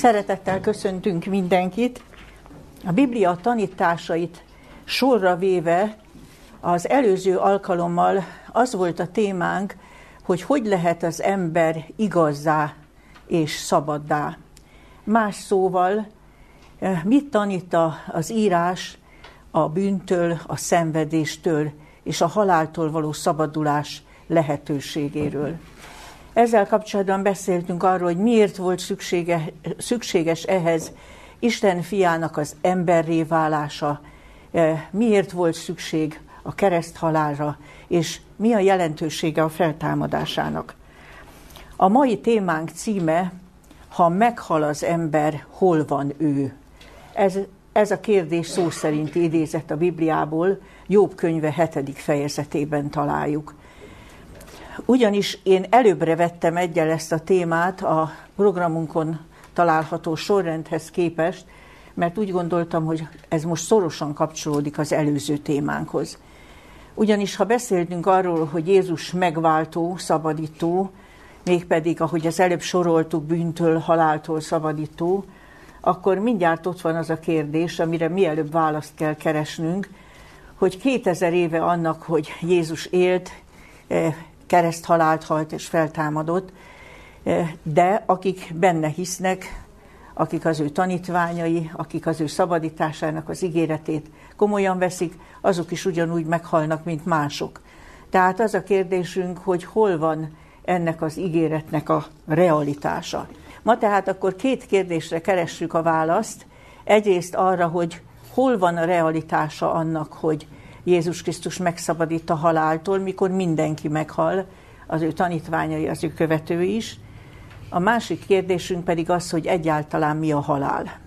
Szeretettel köszöntünk mindenkit. A Biblia tanításait sorra véve az előző alkalommal az volt a témánk, hogy hogy lehet az ember igazzá és szabaddá. Más szóval, mit tanít az írás a bűntől, a szenvedéstől és a haláltól való szabadulás lehetőségéről. Ezzel kapcsolatban beszéltünk arról, hogy miért volt szüksége, szükséges ehhez Isten fiának az emberré válása, eh, miért volt szükség a kereszt halálra, és mi a jelentősége a feltámadásának. A mai témánk címe, ha meghal az ember, hol van ő? Ez, ez a kérdés szó szerint idézett a Bibliából, Jobb könyve hetedik fejezetében találjuk. Ugyanis én előbbre vettem egyel ezt a témát a programunkon található sorrendhez képest, mert úgy gondoltam, hogy ez most szorosan kapcsolódik az előző témánkhoz. Ugyanis ha beszéltünk arról, hogy Jézus megváltó, szabadító, mégpedig, ahogy az előbb soroltuk, bűntől, haláltól szabadító, akkor mindjárt ott van az a kérdés, amire mielőbb választ kell keresnünk, hogy 2000 éve annak, hogy Jézus élt, eh, kereszt halált halt és feltámadott, de akik benne hisznek, akik az ő tanítványai, akik az ő szabadításának az ígéretét komolyan veszik, azok is ugyanúgy meghalnak, mint mások. Tehát az a kérdésünk, hogy hol van ennek az ígéretnek a realitása. Ma tehát akkor két kérdésre keressük a választ. Egyrészt arra, hogy hol van a realitása annak, hogy Jézus Krisztus megszabadít a haláltól, mikor mindenki meghal, az ő tanítványai, az ő követői is. A másik kérdésünk pedig az, hogy egyáltalán mi a halál.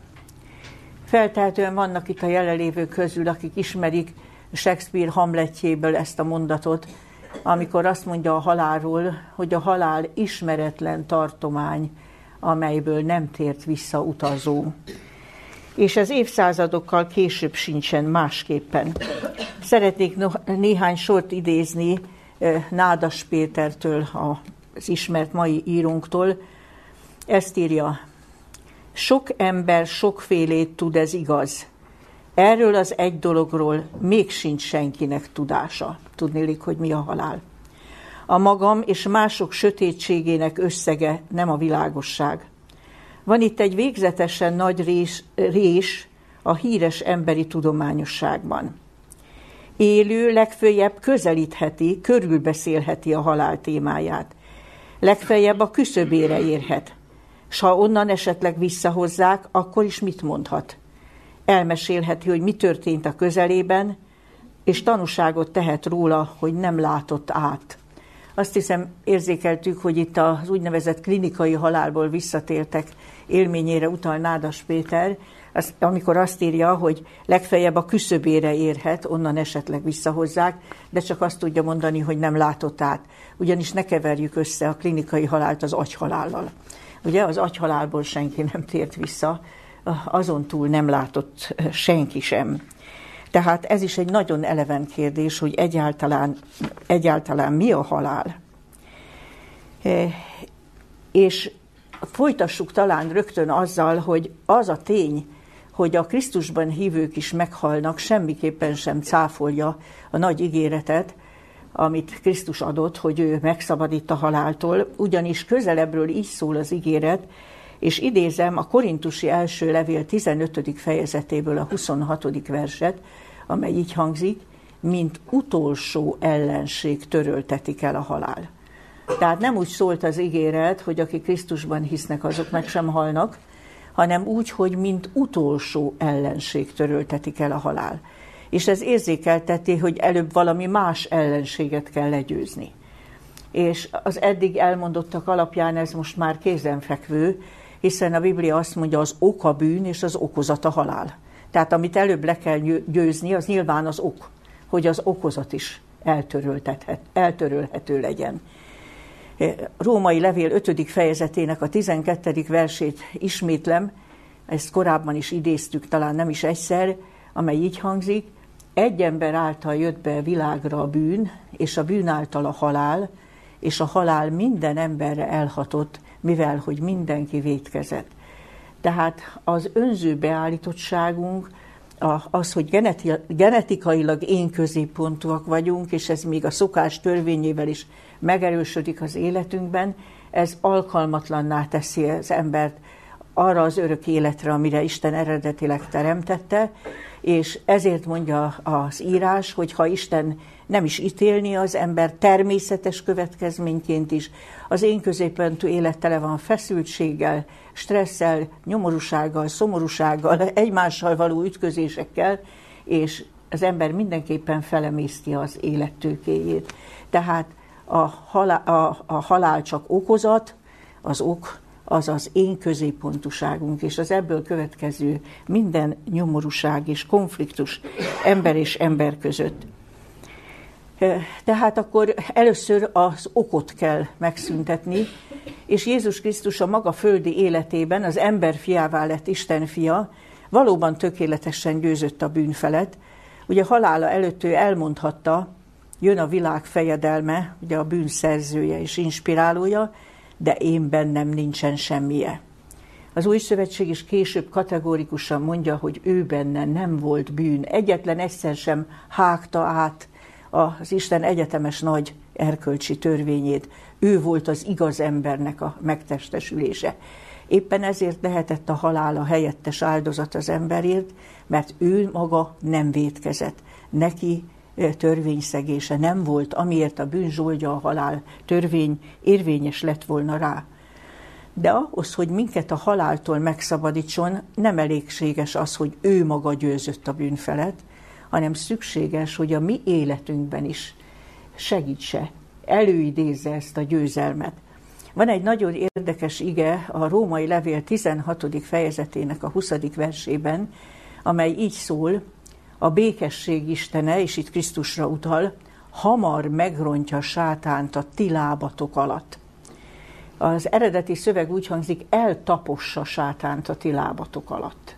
Feltehetően vannak itt a jelenlévők közül, akik ismerik Shakespeare Hamletjéből ezt a mondatot, amikor azt mondja a halálról, hogy a halál ismeretlen tartomány, amelyből nem tért vissza utazó. És ez évszázadokkal később sincsen másképpen. Szeretnék néhány sort idézni Nádas Pétertől, az ismert mai írunktól. Ezt írja, sok ember sokfélét tud, ez igaz. Erről az egy dologról még sincs senkinek tudása. Tudnélik, hogy mi a halál. A magam és mások sötétségének összege nem a világosság. Van itt egy végzetesen nagy rés, rés a híres emberi tudományosságban élő legfőjebb közelítheti, körülbeszélheti a halál témáját. Legfeljebb a küszöbére érhet. S ha onnan esetleg visszahozzák, akkor is mit mondhat? Elmesélheti, hogy mi történt a közelében, és tanúságot tehet róla, hogy nem látott át. Azt hiszem, érzékeltük, hogy itt az úgynevezett klinikai halálból visszatértek élményére utal Nádas Péter, az, amikor azt írja, hogy legfeljebb a küszöbére érhet, onnan esetleg visszahozzák, de csak azt tudja mondani, hogy nem látott át. Ugyanis ne keverjük össze a klinikai halált az agyhalállal. Ugye az agyhalálból senki nem tért vissza, azon túl nem látott senki sem. Tehát ez is egy nagyon eleven kérdés, hogy egyáltalán, egyáltalán mi a halál. E, és folytassuk talán rögtön azzal, hogy az a tény, hogy a Krisztusban hívők is meghalnak, semmiképpen sem cáfolja a nagy ígéretet, amit Krisztus adott, hogy ő megszabadít a haláltól, ugyanis közelebbről így szól az ígéret, és idézem a Korintusi első levél 15. fejezetéből a 26. verset, amely így hangzik, mint utolsó ellenség töröltetik el a halál. Tehát nem úgy szólt az ígéret, hogy akik Krisztusban hisznek, azok meg sem halnak, hanem úgy, hogy mint utolsó ellenség töröltetik el a halál. És ez érzékelteti, hogy előbb valami más ellenséget kell legyőzni. És az eddig elmondottak alapján ez most már kézenfekvő, hiszen a Biblia azt mondja, az ok a bűn, és az okozat a halál. Tehát amit előbb le kell győzni, az nyilván az ok, hogy az okozat is eltörölhető legyen. Római levél 5. fejezetének a 12. versét ismétlem, ezt korábban is idéztük, talán nem is egyszer, amely így hangzik, egy ember által jött be világra a bűn, és a bűn által a halál, és a halál minden emberre elhatott, mivel hogy mindenki vétkezett. Tehát az önző beállítottságunk, az, hogy genetikailag én középpontúak vagyunk, és ez még a szokás törvényével is megerősödik az életünkben, ez alkalmatlanná teszi az embert arra az örök életre, amire Isten eredetileg teremtette, és ezért mondja az írás, hogy ha Isten nem is ítélni az ember természetes következményként is, az én középpontú élet tele van feszültséggel, stresszel, nyomorúsággal, szomorúsággal, egymással való ütközésekkel, és az ember mindenképpen felemészti az élettőkéjét. Tehát a halál, a, a halál csak okozat, az ok az az én középpontúságunk, és az ebből következő minden nyomorúság és konfliktus ember és ember között. Tehát akkor először az okot kell megszüntetni, és Jézus Krisztus a maga földi életében az ember fiává lett Isten fia, valóban tökéletesen győzött a bűn felett. Ugye halála előtt ő elmondhatta, jön a világ fejedelme, ugye a bűn szerzője és inspirálója, de én bennem nincsen semmije. Az új szövetség is később kategórikusan mondja, hogy ő benne nem volt bűn. Egyetlen egyszer sem hágta át az Isten egyetemes nagy erkölcsi törvényét. Ő volt az igaz embernek a megtestesülése. Éppen ezért lehetett a halál a helyettes áldozat az emberért, mert ő maga nem védkezett. Neki törvényszegése nem volt, amiért a bűn zsoldja a halál törvény érvényes lett volna rá. De ahhoz, hogy minket a haláltól megszabadítson, nem elégséges az, hogy ő maga győzött a bűn felett, hanem szükséges, hogy a mi életünkben is segítse, előidézze ezt a győzelmet. Van egy nagyon érdekes ige a római levél 16. fejezetének a 20. versében, amely így szól, a békesség istene, és itt Krisztusra utal, hamar megrontja sátánt a ti lábatok alatt. Az eredeti szöveg úgy hangzik, eltapossa sátánt a ti lábatok alatt.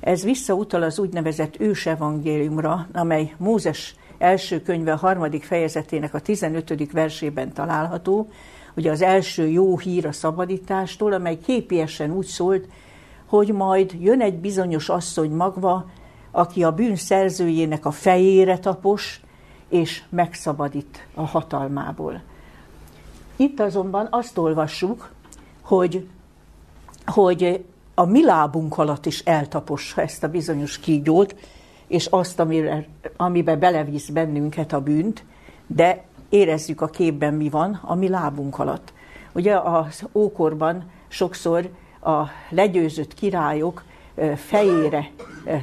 Ez visszautal az úgynevezett ősevangéliumra, amely Mózes első könyve a harmadik fejezetének a 15. versében található, ugye az első jó hír a szabadítástól, amely képiesen úgy szólt, hogy majd jön egy bizonyos asszony magva, aki a bűn szerzőjének a fejére tapos, és megszabadít a hatalmából. Itt azonban azt olvassuk, hogy, hogy a mi lábunk alatt is eltapossa ezt a bizonyos kígyót, és azt, amire, amiben belevisz bennünket a bűnt, de érezzük a képben mi van a mi lábunk alatt. Ugye az ókorban sokszor a legyőzött királyok fejére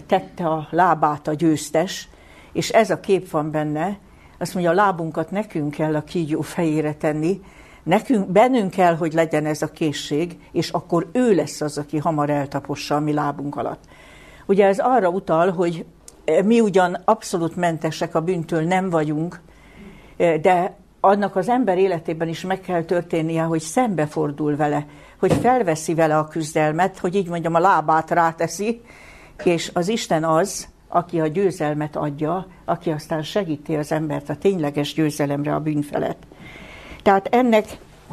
tette a lábát a győztes, és ez a kép van benne, azt mondja, a lábunkat nekünk kell a kígyó fejére tenni, nekünk, bennünk kell, hogy legyen ez a készség, és akkor ő lesz az, aki hamar eltapossa a mi lábunk alatt. Ugye ez arra utal, hogy mi ugyan abszolút mentesek a bűntől nem vagyunk, de annak az ember életében is meg kell történnie, hogy szembefordul vele, hogy felveszi vele a küzdelmet, hogy így mondjam, a lábát ráteszi, és az Isten az, aki a győzelmet adja, aki aztán segíti az embert a tényleges győzelemre a bűn felett. Tehát ennek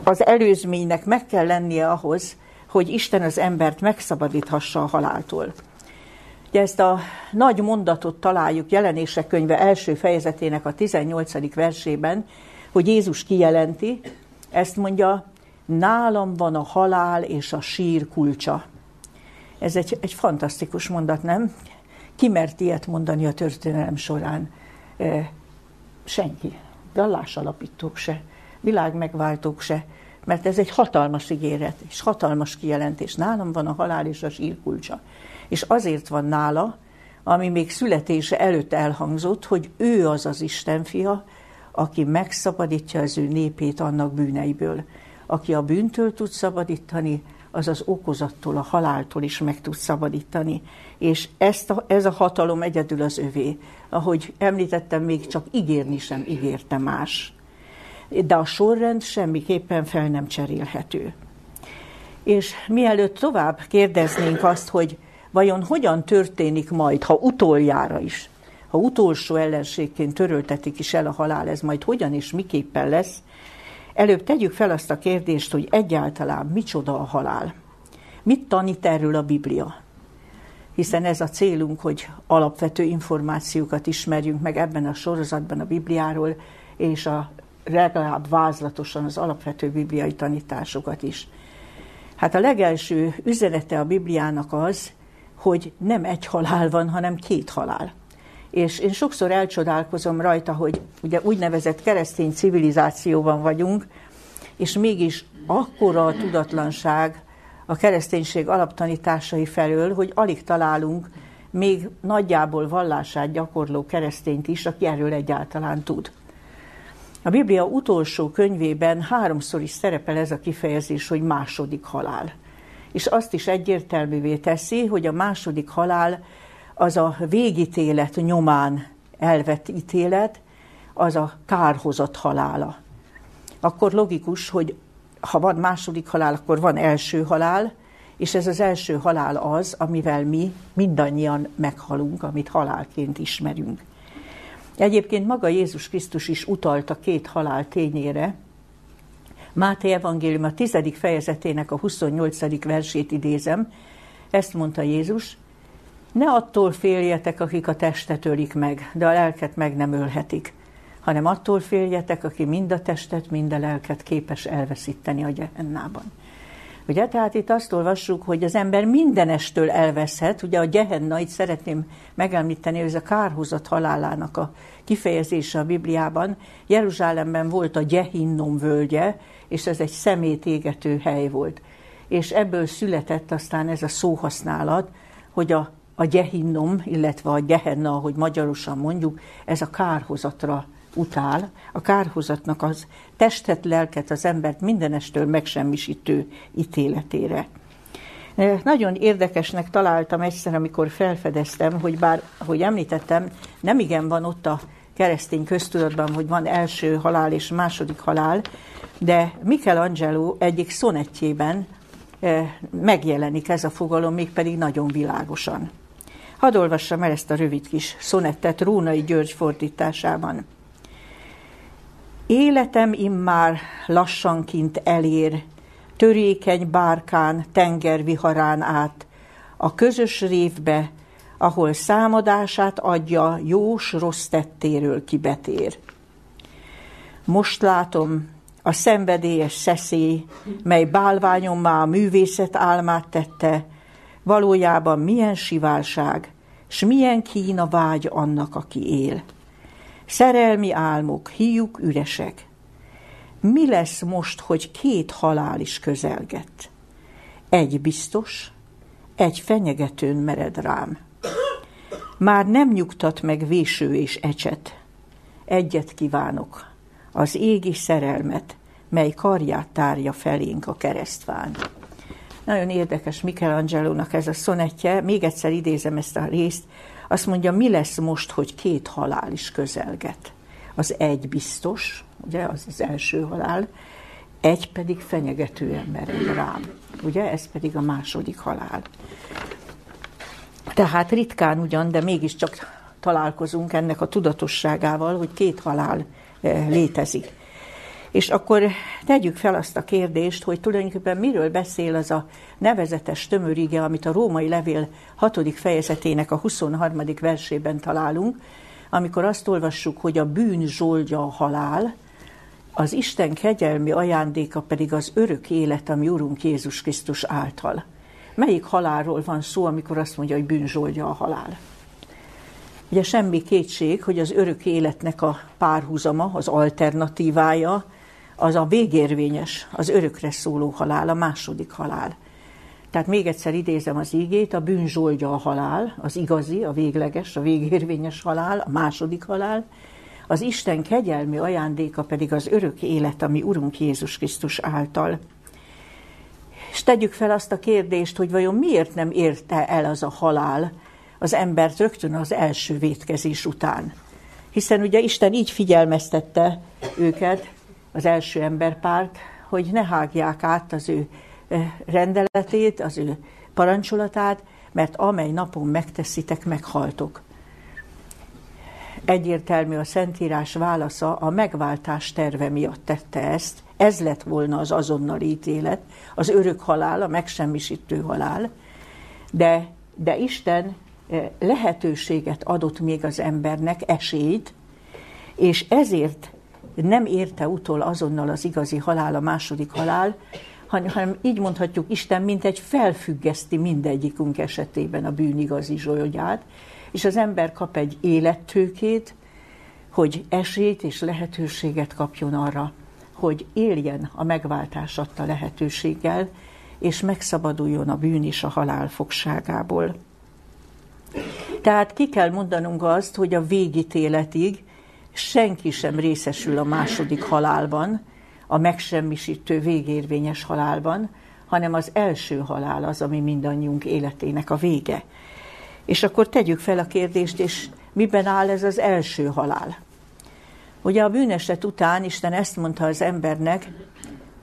az előzménynek meg kell lennie ahhoz, hogy Isten az embert megszabadíthassa a haláltól. Ugye ezt a nagy mondatot találjuk jelenések könyve első fejezetének a 18. versében, hogy Jézus kijelenti, ezt mondja, nálam van a halál és a sír kulcsa. Ez egy, egy fantasztikus mondat, nem? Ki mert ilyet mondani a történelem során? E, senki. Vallásalapítók se, világmegváltók se, mert ez egy hatalmas ígéret, és hatalmas kijelentés. Nálam van a halál és a sír kulcsa. És azért van nála, ami még születése előtt elhangzott, hogy ő az az Isten fia, aki megszabadítja az ő népét annak bűneiből. Aki a bűntől tud szabadítani, az az okozattól, a haláltól is meg tud szabadítani. És ezt a, ez a hatalom egyedül az övé. Ahogy említettem, még csak ígérni sem ígérte más. De a sorrend semmiképpen fel nem cserélhető. És mielőtt tovább kérdeznénk azt, hogy vajon hogyan történik majd, ha utoljára is, ha utolsó ellenségként töröltetik is el a halál, ez majd hogyan és miképpen lesz, előbb tegyük fel azt a kérdést, hogy egyáltalán micsoda a halál. Mit tanít erről a Biblia? Hiszen ez a célunk, hogy alapvető információkat ismerjünk meg ebben a sorozatban a Bibliáról, és a legalább vázlatosan az alapvető bibliai tanításokat is. Hát a legelső üzenete a Bibliának az, hogy nem egy halál van, hanem két halál. És én sokszor elcsodálkozom rajta, hogy ugye úgynevezett keresztény civilizációban vagyunk, és mégis akkora a tudatlanság a kereszténység alaptanításai felől, hogy alig találunk még nagyjából vallását gyakorló keresztényt is, aki erről egyáltalán tud. A Biblia utolsó könyvében háromszor is szerepel ez a kifejezés, hogy második halál. És azt is egyértelművé teszi, hogy a második halál az a végítélet nyomán elvett ítélet, az a kárhozat halála. Akkor logikus, hogy ha van második halál, akkor van első halál, és ez az első halál az, amivel mi mindannyian meghalunk, amit halálként ismerünk. Egyébként maga Jézus Krisztus is utalt a két halál tényére. Máté evangélium a 10. fejezetének a 28. versét idézem. Ezt mondta Jézus, ne attól féljetek, akik a testet ölik meg, de a lelket meg nem ölhetik, hanem attól féljetek, aki mind a testet, mind a lelket képes elveszíteni a gyehennában. Ugye, tehát itt azt olvassuk, hogy az ember mindenestől elveszhet, ugye a Gehenna, itt szeretném megemlíteni, hogy ez a kárhozat halálának a kifejezése a Bibliában. Jeruzsálemben volt a Gehinnom völgye, és ez egy szemét égető hely volt. És ebből született aztán ez a szóhasználat, hogy a, a Gehinnom, illetve a Gehenna, ahogy magyarosan mondjuk, ez a kárhozatra utál, a kárhozatnak az testet, lelket, az embert mindenestől megsemmisítő ítéletére. Nagyon érdekesnek találtam egyszer, amikor felfedeztem, hogy bár, ahogy említettem, nem igen van ott a keresztény köztudatban, hogy van első halál és második halál, de Michelangelo egyik szonettjében megjelenik ez a fogalom, mégpedig nagyon világosan. Hadd olvassam el ezt a rövid kis szonettet Rónai György fordításában. Életem immár lassankint elér, törékeny bárkán, tengerviharán át, a közös révbe, ahol számadását adja jós rossz tettéről kibetér. Most látom a szenvedélyes szeszély, mely bálványommá a művészet álmát tette, valójában milyen siválság, s milyen kína vágy annak, aki él. Szerelmi álmok, hiúk üresek. Mi lesz most, hogy két halál is közelget? Egy biztos, egy fenyegetőn mered rám. Már nem nyugtat meg véső és ecset. Egyet kívánok, az égi szerelmet, mely karját tárja felénk a keresztván. Nagyon érdekes Michelangelo-nak ez a szonetje, még egyszer idézem ezt a részt, azt mondja, mi lesz most, hogy két halál is közelget. Az egy biztos, ugye, az az első halál, egy pedig fenyegetően mered rám. Ugye, ez pedig a második halál. Tehát ritkán ugyan, de mégiscsak találkozunk ennek a tudatosságával, hogy két halál eh, létezik. És akkor tegyük fel azt a kérdést, hogy tulajdonképpen miről beszél az a nevezetes tömörige, amit a római levél 6. fejezetének a 23. versében találunk, amikor azt olvassuk, hogy a bűn zsoldja a halál, az Isten kegyelmi ajándéka pedig az örök élet, ami Urunk Jézus Krisztus által. Melyik halálról van szó, amikor azt mondja, hogy bűnzsoldja a halál? Ugye semmi kétség, hogy az örök életnek a párhuzama, az alternatívája, az a végérvényes, az örökre szóló halál, a második halál. Tehát még egyszer idézem az ígét, a bűn zsoldja a halál, az igazi, a végleges, a végérvényes halál, a második halál, az Isten kegyelmi ajándéka pedig az örök élet, ami Urunk Jézus Krisztus által. És tegyük fel azt a kérdést, hogy vajon miért nem érte el az a halál az embert rögtön az első vétkezés után. Hiszen ugye Isten így figyelmeztette őket, az első emberpárt, hogy ne hágják át az ő eh, rendeletét, az ő parancsolatát, mert amely napon megteszitek, meghaltok. egyértelmű a Szentírás válasza, a megváltás terve miatt tette ezt. Ez lett volna az azonnali ítélet, az örök halál, a megsemmisítő halál. De, de Isten eh, lehetőséget adott még az embernek, esélyt, és ezért nem érte utol azonnal az igazi halál, a második halál, hanem így mondhatjuk, Isten mint egy felfüggeszti mindegyikünk esetében a bűn igazi zsolyógyát, és az ember kap egy élettőkét, hogy esélyt és lehetőséget kapjon arra, hogy éljen a megváltás adta lehetőséggel, és megszabaduljon a bűn és a halál fogságából. Tehát ki kell mondanunk azt, hogy a végítéletig senki sem részesül a második halálban, a megsemmisítő végérvényes halálban, hanem az első halál az, ami mindannyiunk életének a vége. És akkor tegyük fel a kérdést, és miben áll ez az első halál? Ugye a bűneset után Isten ezt mondta az embernek,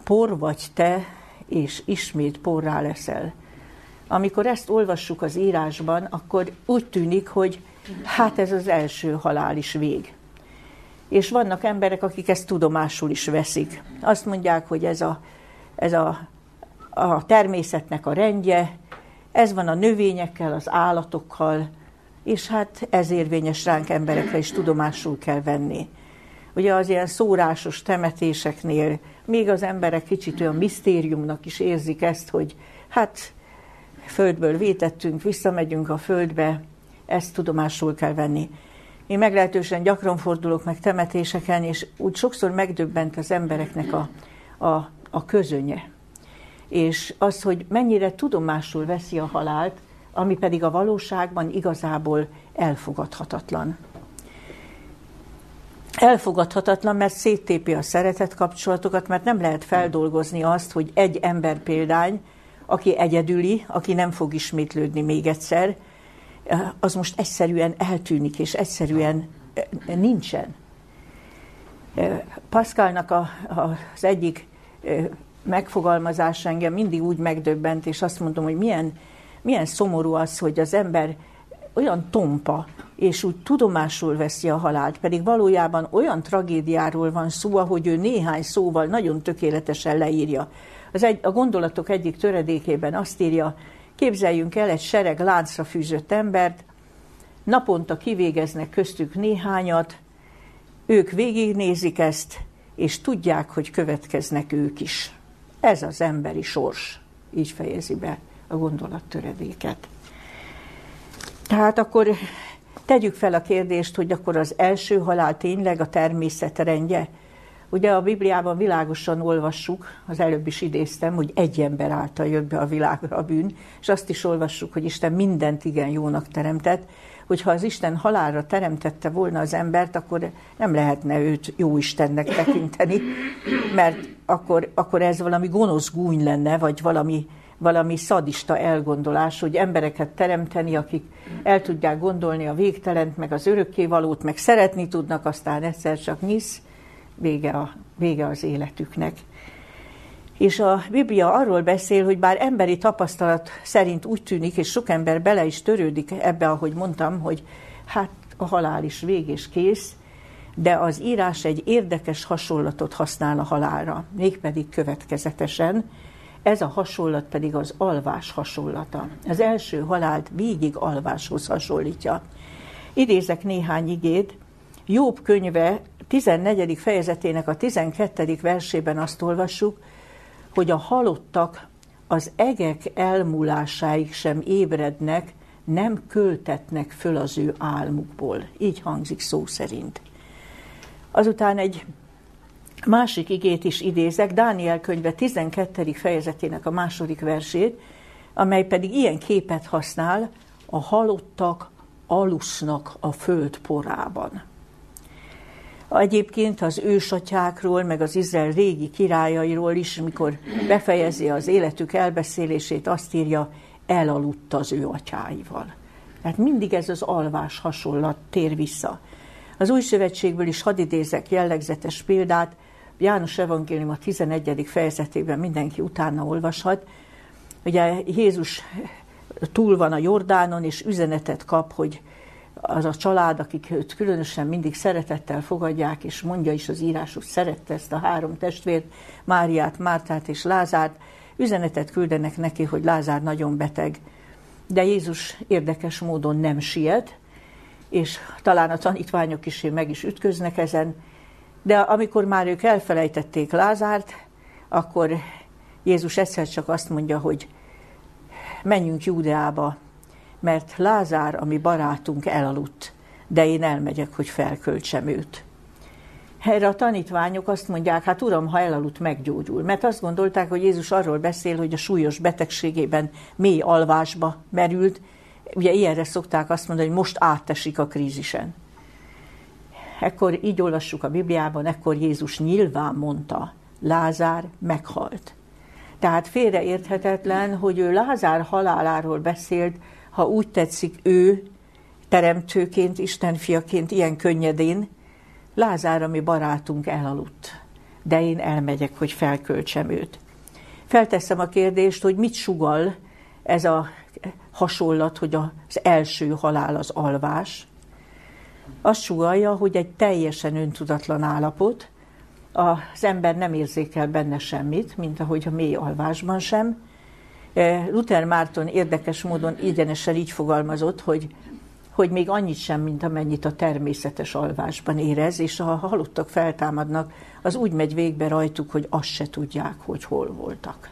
por vagy te, és ismét porrá leszel. Amikor ezt olvassuk az írásban, akkor úgy tűnik, hogy hát ez az első halál is vég. És vannak emberek, akik ezt tudomásul is veszik. Azt mondják, hogy ez a, ez a, a természetnek a rendje, ez van a növényekkel, az állatokkal, és hát ez érvényes ránk emberekre is tudomásul kell venni. Ugye az ilyen szórásos temetéseknél még az emberek kicsit olyan misztériumnak is érzik ezt, hogy hát földből vétettünk, visszamegyünk a földbe, ezt tudomásul kell venni. Én meglehetősen gyakran fordulok meg temetéseken, és úgy sokszor megdöbbent az embereknek a, a, a közönye. És az, hogy mennyire tudomásul veszi a halált, ami pedig a valóságban igazából elfogadhatatlan. Elfogadhatatlan, mert széttépi a szeretet kapcsolatokat, mert nem lehet feldolgozni azt, hogy egy ember példány, aki egyedüli, aki nem fog ismétlődni még egyszer, az most egyszerűen eltűnik, és egyszerűen eh, nincsen. Eh, Pascalnak a, az egyik eh, megfogalmazása engem mindig úgy megdöbbent, és azt mondom, hogy milyen, milyen szomorú az, hogy az ember olyan tompa, és úgy tudomásul veszi a halált, pedig valójában olyan tragédiáról van szó, ahogy ő néhány szóval nagyon tökéletesen leírja. Az egy, a gondolatok egyik töredékében azt írja, Képzeljünk el egy sereg láncra fűzött embert, naponta kivégeznek köztük néhányat, ők végignézik ezt, és tudják, hogy következnek ők is. Ez az emberi sors. Így fejezi be a gondolattöredéket. Tehát akkor tegyük fel a kérdést, hogy akkor az első halál tényleg a természet rendje, Ugye a Bibliában világosan olvassuk, az előbb is idéztem, hogy egy ember által jött be a világra a bűn, és azt is olvassuk, hogy Isten mindent igen jónak teremtett, hogyha az Isten halálra teremtette volna az embert, akkor nem lehetne őt jó Istennek tekinteni, mert akkor, akkor ez valami gonosz gúny lenne, vagy valami, valami szadista elgondolás, hogy embereket teremteni, akik el tudják gondolni a végtelent, meg az örökkévalót, meg szeretni tudnak, aztán egyszer csak nyisz, vége, a, vége az életüknek. És a Biblia arról beszél, hogy bár emberi tapasztalat szerint úgy tűnik, és sok ember bele is törődik ebbe, ahogy mondtam, hogy hát a halál is vég és kész, de az írás egy érdekes hasonlatot használ a halálra, mégpedig következetesen. Ez a hasonlat pedig az alvás hasonlata. Az első halált végig alváshoz hasonlítja. Idézek néhány igét. Jobb könyve 14. fejezetének a 12. versében azt olvassuk, hogy a halottak az egek elmúlásáig sem ébrednek, nem költetnek föl az ő álmukból. Így hangzik szó szerint. Azután egy másik igét is idézek, Dániel könyve 12. fejezetének a második versét, amely pedig ilyen képet használ, a halottak alusznak a föld porában. Egyébként az ősatyákról, meg az Izrael régi királyairól is, mikor befejezi az életük elbeszélését, azt írja, elaludt az ő atyáival. Tehát mindig ez az alvás hasonlat tér vissza. Az új szövetségből is hadd idézek jellegzetes példát, János Evangélium a 11. fejezetében mindenki utána olvashat. Ugye Jézus túl van a Jordánon, és üzenetet kap, hogy az a család, akik őt különösen mindig szeretettel fogadják, és mondja is az írás, hogy szerette ezt a három testvért, Máriát, Mártát és Lázárt, üzenetet küldenek neki, hogy Lázár nagyon beteg. De Jézus érdekes módon nem siet, és talán a tanítványok is meg is ütköznek ezen, de amikor már ők elfelejtették Lázárt, akkor Jézus egyszer csak azt mondja, hogy menjünk Júdeába, mert Lázár, ami barátunk, elaludt, de én elmegyek, hogy felköltsem őt. Erre a tanítványok azt mondják, hát uram, ha elaludt, meggyógyul. Mert azt gondolták, hogy Jézus arról beszél, hogy a súlyos betegségében mély alvásba merült. Ugye ilyenre szokták azt mondani, hogy most áttesik a krízisen. Ekkor így olvassuk a Bibliában, ekkor Jézus nyilván mondta, Lázár meghalt. Tehát félreérthetetlen, hogy ő Lázár haláláról beszélt, ha úgy tetszik, ő teremtőként, Isten fiaként ilyen könnyedén, Lázár, ami barátunk elaludt, de én elmegyek, hogy felköltsem őt. Felteszem a kérdést, hogy mit sugal ez a hasonlat, hogy az első halál az alvás. Azt sugalja, hogy egy teljesen öntudatlan állapot, az ember nem érzékel benne semmit, mint ahogy a mély alvásban sem, Luther Márton érdekes módon egyenesen így fogalmazott, hogy, hogy még annyit sem, mint amennyit a természetes alvásban érez, és ha a halottak feltámadnak, az úgy megy végbe rajtuk, hogy azt se tudják, hogy hol voltak.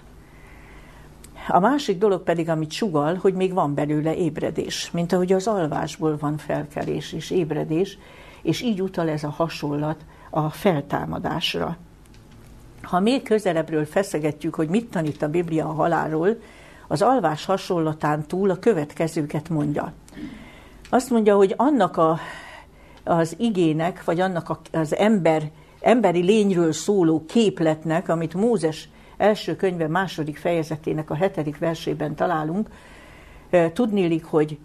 A másik dolog pedig, amit sugal, hogy még van belőle ébredés, mint ahogy az alvásból van felkelés és ébredés, és így utal ez a hasonlat a feltámadásra. Ha még közelebbről feszegetjük, hogy mit tanít a Biblia a halálról, az alvás hasonlatán túl a következőket mondja. Azt mondja, hogy annak a, az igének, vagy annak a, az ember, emberi lényről szóló képletnek, amit Mózes első könyve második fejezetének a hetedik versében találunk, tudnélik, hogy,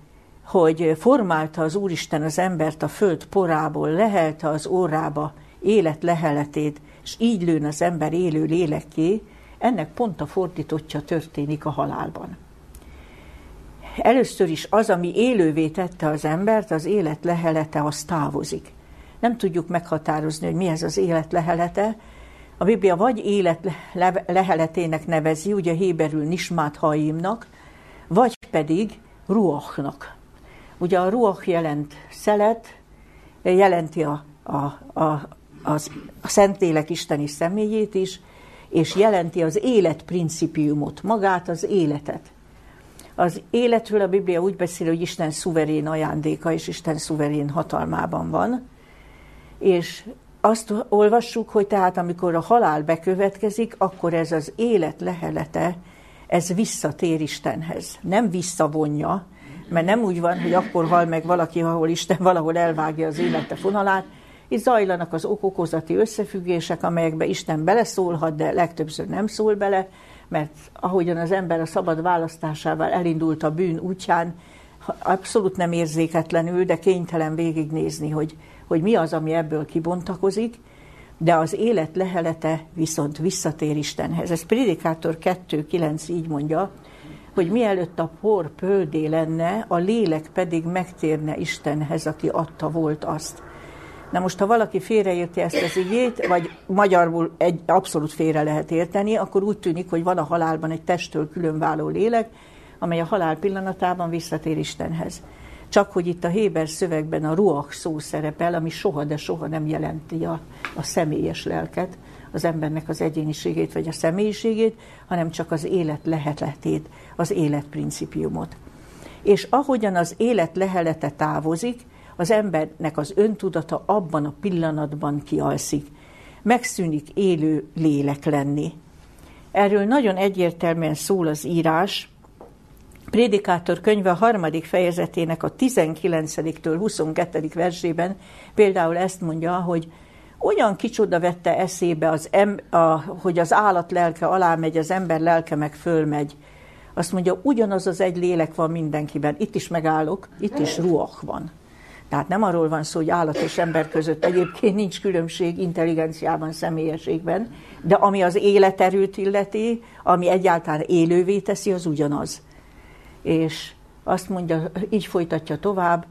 hogy formálta az Úristen az embert a föld porából, lehelte az órába élet leheletét, és így lőn az ember élő lélekké, ennek pont a fordítottja történik a halálban. Először is az, ami élővé tette az embert, az élet lehelete, az távozik. Nem tudjuk meghatározni, hogy mi ez az élet lehelete. A Biblia vagy élet leheletének nevezi, ugye héberül nismát haimnak, vagy pedig ruachnak. Ugye a ruach jelent szelet, jelenti a, a, a, az, a Szentlélek isteni személyét is, és jelenti az élet principiumot, magát az életet. Az életről a Biblia úgy beszél, hogy Isten szuverén ajándéka, és Isten szuverén hatalmában van, és azt olvassuk, hogy tehát amikor a halál bekövetkezik, akkor ez az élet lehelete, ez visszatér Istenhez. Nem visszavonja, mert nem úgy van, hogy akkor hal meg valaki, ahol Isten valahol elvágja az élete fonalát, itt zajlanak az okokozati összefüggések, amelyekbe Isten beleszólhat, de legtöbbször nem szól bele, mert ahogyan az ember a szabad választásával elindult a bűn útján, abszolút nem érzéketlenül, de kénytelen végignézni, hogy, hogy mi az, ami ebből kibontakozik, de az élet lehelete viszont visszatér Istenhez. Ez Prédikátor 2.9 így mondja, hogy mielőtt a por pöldé lenne, a lélek pedig megtérne Istenhez, aki adta volt azt. Na most, ha valaki félreérti ezt az igét, vagy magyarul egy abszolút félre lehet érteni, akkor úgy tűnik, hogy van a halálban egy testtől különváló lélek, amely a halál pillanatában visszatér Istenhez. Csak hogy itt a Héber szövegben a ruach szó szerepel, ami soha, de soha nem jelenti a, a személyes lelket, az embernek az egyéniségét vagy a személyiségét, hanem csak az élet lehetetét, az életprincipiumot. És ahogyan az élet lehelete távozik, az embernek az öntudata abban a pillanatban kialszik. Megszűnik élő lélek lenni. Erről nagyon egyértelműen szól az írás, Prédikátor könyve a harmadik fejezetének a 19-től 22. versében például ezt mondja, hogy olyan kicsoda vette eszébe, az em, a, hogy az állat lelke alá megy, az ember lelke meg fölmegy. Azt mondja, ugyanaz az egy lélek van mindenkiben. Itt is megállok, itt is ruach van. Tehát nem arról van szó, hogy állat és ember között egyébként nincs különbség intelligenciában, személyességben, de ami az életerőt illeti, ami egyáltalán élővé teszi, az ugyanaz. És azt mondja, így folytatja tovább,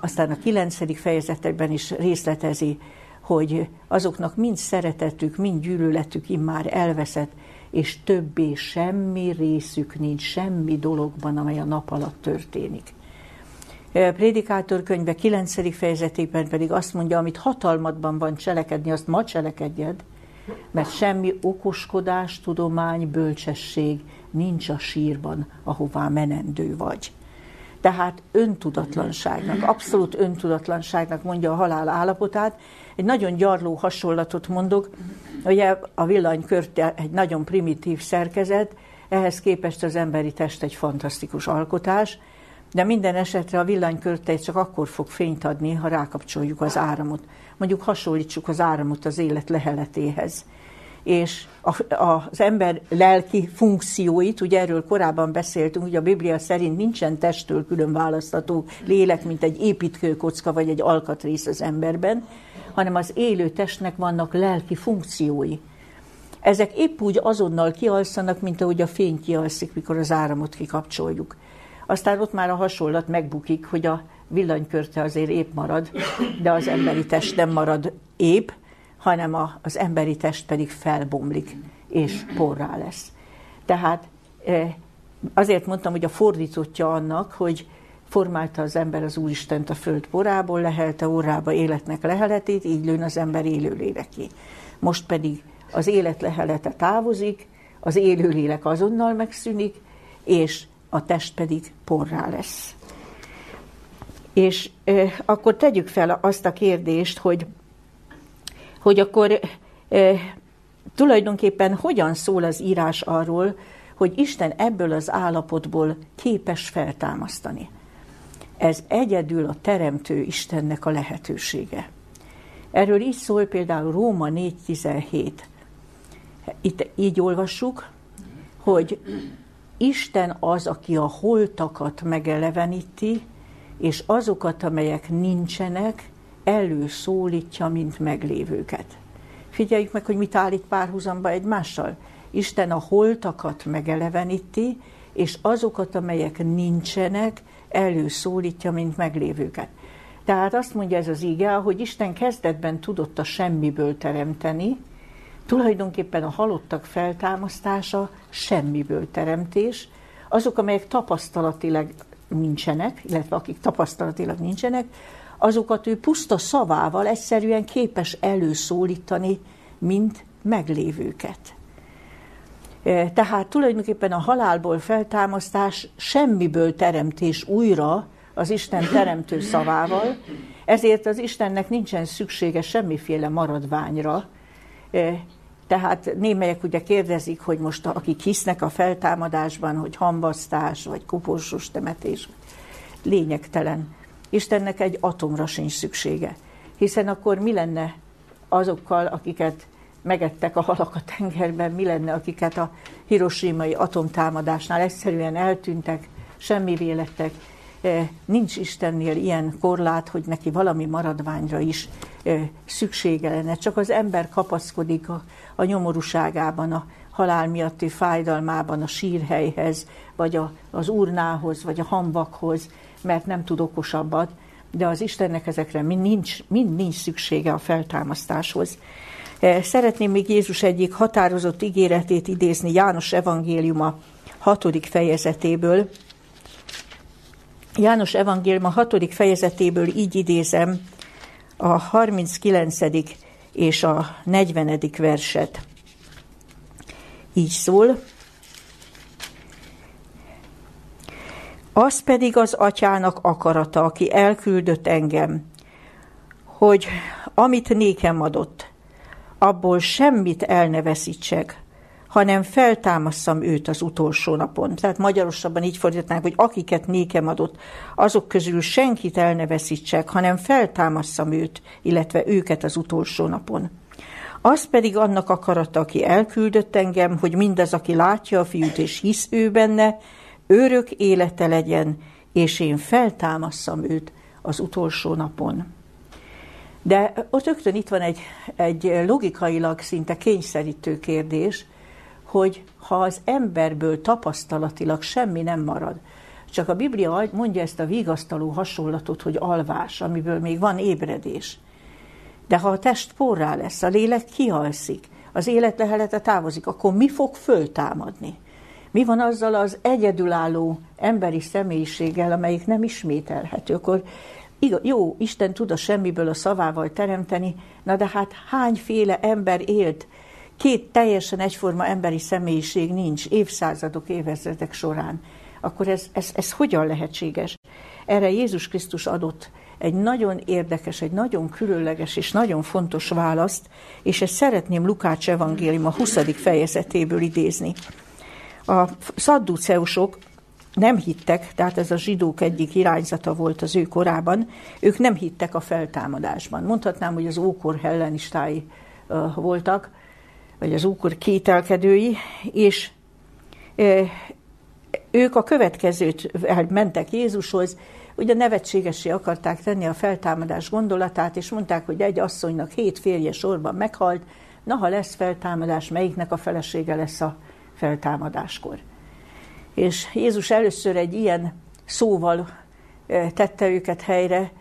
aztán a kilencedik fejezetekben is részletezi, hogy azoknak mind szeretetük, mind gyűlöletük immár elveszett, és többé semmi részük nincs, semmi dologban, amely a nap alatt történik. Prédikátor könyve 9. fejezetében pedig azt mondja, amit hatalmadban van cselekedni, azt ma cselekedjed, mert semmi okoskodás, tudomány, bölcsesség nincs a sírban, ahová menendő vagy. Tehát öntudatlanságnak, abszolút öntudatlanságnak mondja a halál állapotát. Egy nagyon gyarló hasonlatot mondok, ugye a villanykör egy nagyon primitív szerkezet, ehhez képest az emberi test egy fantasztikus alkotás, de minden esetre a villanykörte csak akkor fog fényt adni, ha rákapcsoljuk az áramot. Mondjuk hasonlítsuk az áramot az élet leheletéhez. És a, a, az ember lelki funkcióit, ugye erről korábban beszéltünk, hogy a Biblia szerint nincsen testtől külön választható lélek, mint egy építőkocka vagy egy alkatrész az emberben, hanem az élő testnek vannak lelki funkciói. Ezek épp úgy azonnal kialszanak, mint ahogy a fény kialszik, mikor az áramot kikapcsoljuk. Aztán ott már a hasonlat megbukik, hogy a villanykörte azért épp marad, de az emberi test nem marad épp, hanem a, az emberi test pedig felbomlik, és porrá lesz. Tehát e, azért mondtam, hogy a fordítottja annak, hogy formálta az ember az Úristent a föld porából, lehelte órába életnek leheletét, így lőn az ember élőléleké. Most pedig az élet lehelete távozik, az élőlélek azonnal megszűnik, és a test pedig porrá lesz. És e, akkor tegyük fel azt a kérdést, hogy, hogy akkor e, tulajdonképpen hogyan szól az írás arról, hogy Isten ebből az állapotból képes feltámasztani. Ez egyedül a Teremtő Istennek a lehetősége. Erről így szól például Róma 4.17. Itt így olvassuk, hogy Isten az, aki a holtakat megeleveníti, és azokat, amelyek nincsenek, előszólítja, mint meglévőket. Figyeljük meg, hogy mit állít párhuzamba egymással. Isten a holtakat megeleveníti, és azokat, amelyek nincsenek, előszólítja, mint meglévőket. Tehát azt mondja ez az ige, hogy Isten kezdetben tudott a semmiből teremteni, tulajdonképpen a halottak feltámasztása semmiből teremtés, azok, amelyek tapasztalatilag nincsenek, illetve akik tapasztalatilag nincsenek, azokat ő puszta szavával egyszerűen képes előszólítani, mint meglévőket. E, tehát tulajdonképpen a halálból feltámasztás semmiből teremtés újra az Isten teremtő szavával, ezért az Istennek nincsen szüksége semmiféle maradványra, e, tehát némelyek ugye kérdezik, hogy most akik hisznek a feltámadásban, hogy hambasztás, vagy koporsós temetés, lényegtelen. Istennek egy atomra sincs szüksége. Hiszen akkor mi lenne azokkal, akiket megettek a halak a tengerben, mi lenne, akiket a hiroshimai atomtámadásnál egyszerűen eltűntek, semmi vélettek. E, nincs Istennél ilyen korlát, hogy neki valami maradványra is e, szüksége lenne. Csak az ember kapaszkodik a, a nyomorúságában, a halál miatti fájdalmában, a sírhelyhez, vagy a, az urnához, vagy a hambakhoz, mert nem tud okosabbat, de az Istennek ezekre mind nincs, mind nincs szüksége a feltámasztáshoz. Eh, szeretném még Jézus egyik határozott ígéretét idézni János evangéliuma hatodik fejezetéből. János evangéliuma hatodik fejezetéből így idézem a 39. és a 40. verset. Így szól, Az pedig az atyának akarata, aki elküldött engem, hogy amit nékem adott, abból semmit el ne veszítsek, hanem feltámasszam őt az utolsó napon. Tehát magyarosabban így fordítnánk, hogy akiket nékem adott, azok közül senkit el ne veszítsek, hanem feltámasszam őt, illetve őket az utolsó napon. Az pedig annak akarata, aki elküldött engem, hogy mindaz, aki látja a fiút és hisz ő benne, örök élete legyen, és én feltámasszam őt az utolsó napon. De ott rögtön itt van egy, egy logikailag szinte kényszerítő kérdés, hogy ha az emberből tapasztalatilag semmi nem marad, Csak a Biblia mondja ezt a vigasztaló hasonlatot, hogy alvás, amiből még van ébredés. De ha a test porrá lesz, a lélek kihalszik, az élet lehelete távozik, akkor mi fog föltámadni? Mi van azzal az egyedülálló emberi személyiséggel, amelyik nem ismételhető? Akkor jó, Isten tud a semmiből a szavával teremteni, na de hát hányféle ember élt, két teljesen egyforma emberi személyiség nincs évszázadok, évezredek során. Akkor ez, ez, ez hogyan lehetséges? Erre Jézus Krisztus adott egy nagyon érdekes, egy nagyon különleges és nagyon fontos választ, és ezt szeretném Lukács evangélium a 20. fejezetéből idézni. A szadduceusok nem hittek, tehát ez a zsidók egyik irányzata volt az ő korában, ők nem hittek a feltámadásban. Mondhatnám, hogy az ókor hellenistái voltak, vagy az ókor kételkedői, és ők a következőt mentek Jézushoz, ugye nevetségesé akarták tenni a feltámadás gondolatát, és mondták, hogy egy asszonynak hét férje sorban meghalt, na ha lesz feltámadás, melyiknek a felesége lesz a feltámadáskor. És Jézus először egy ilyen szóval tette őket helyre,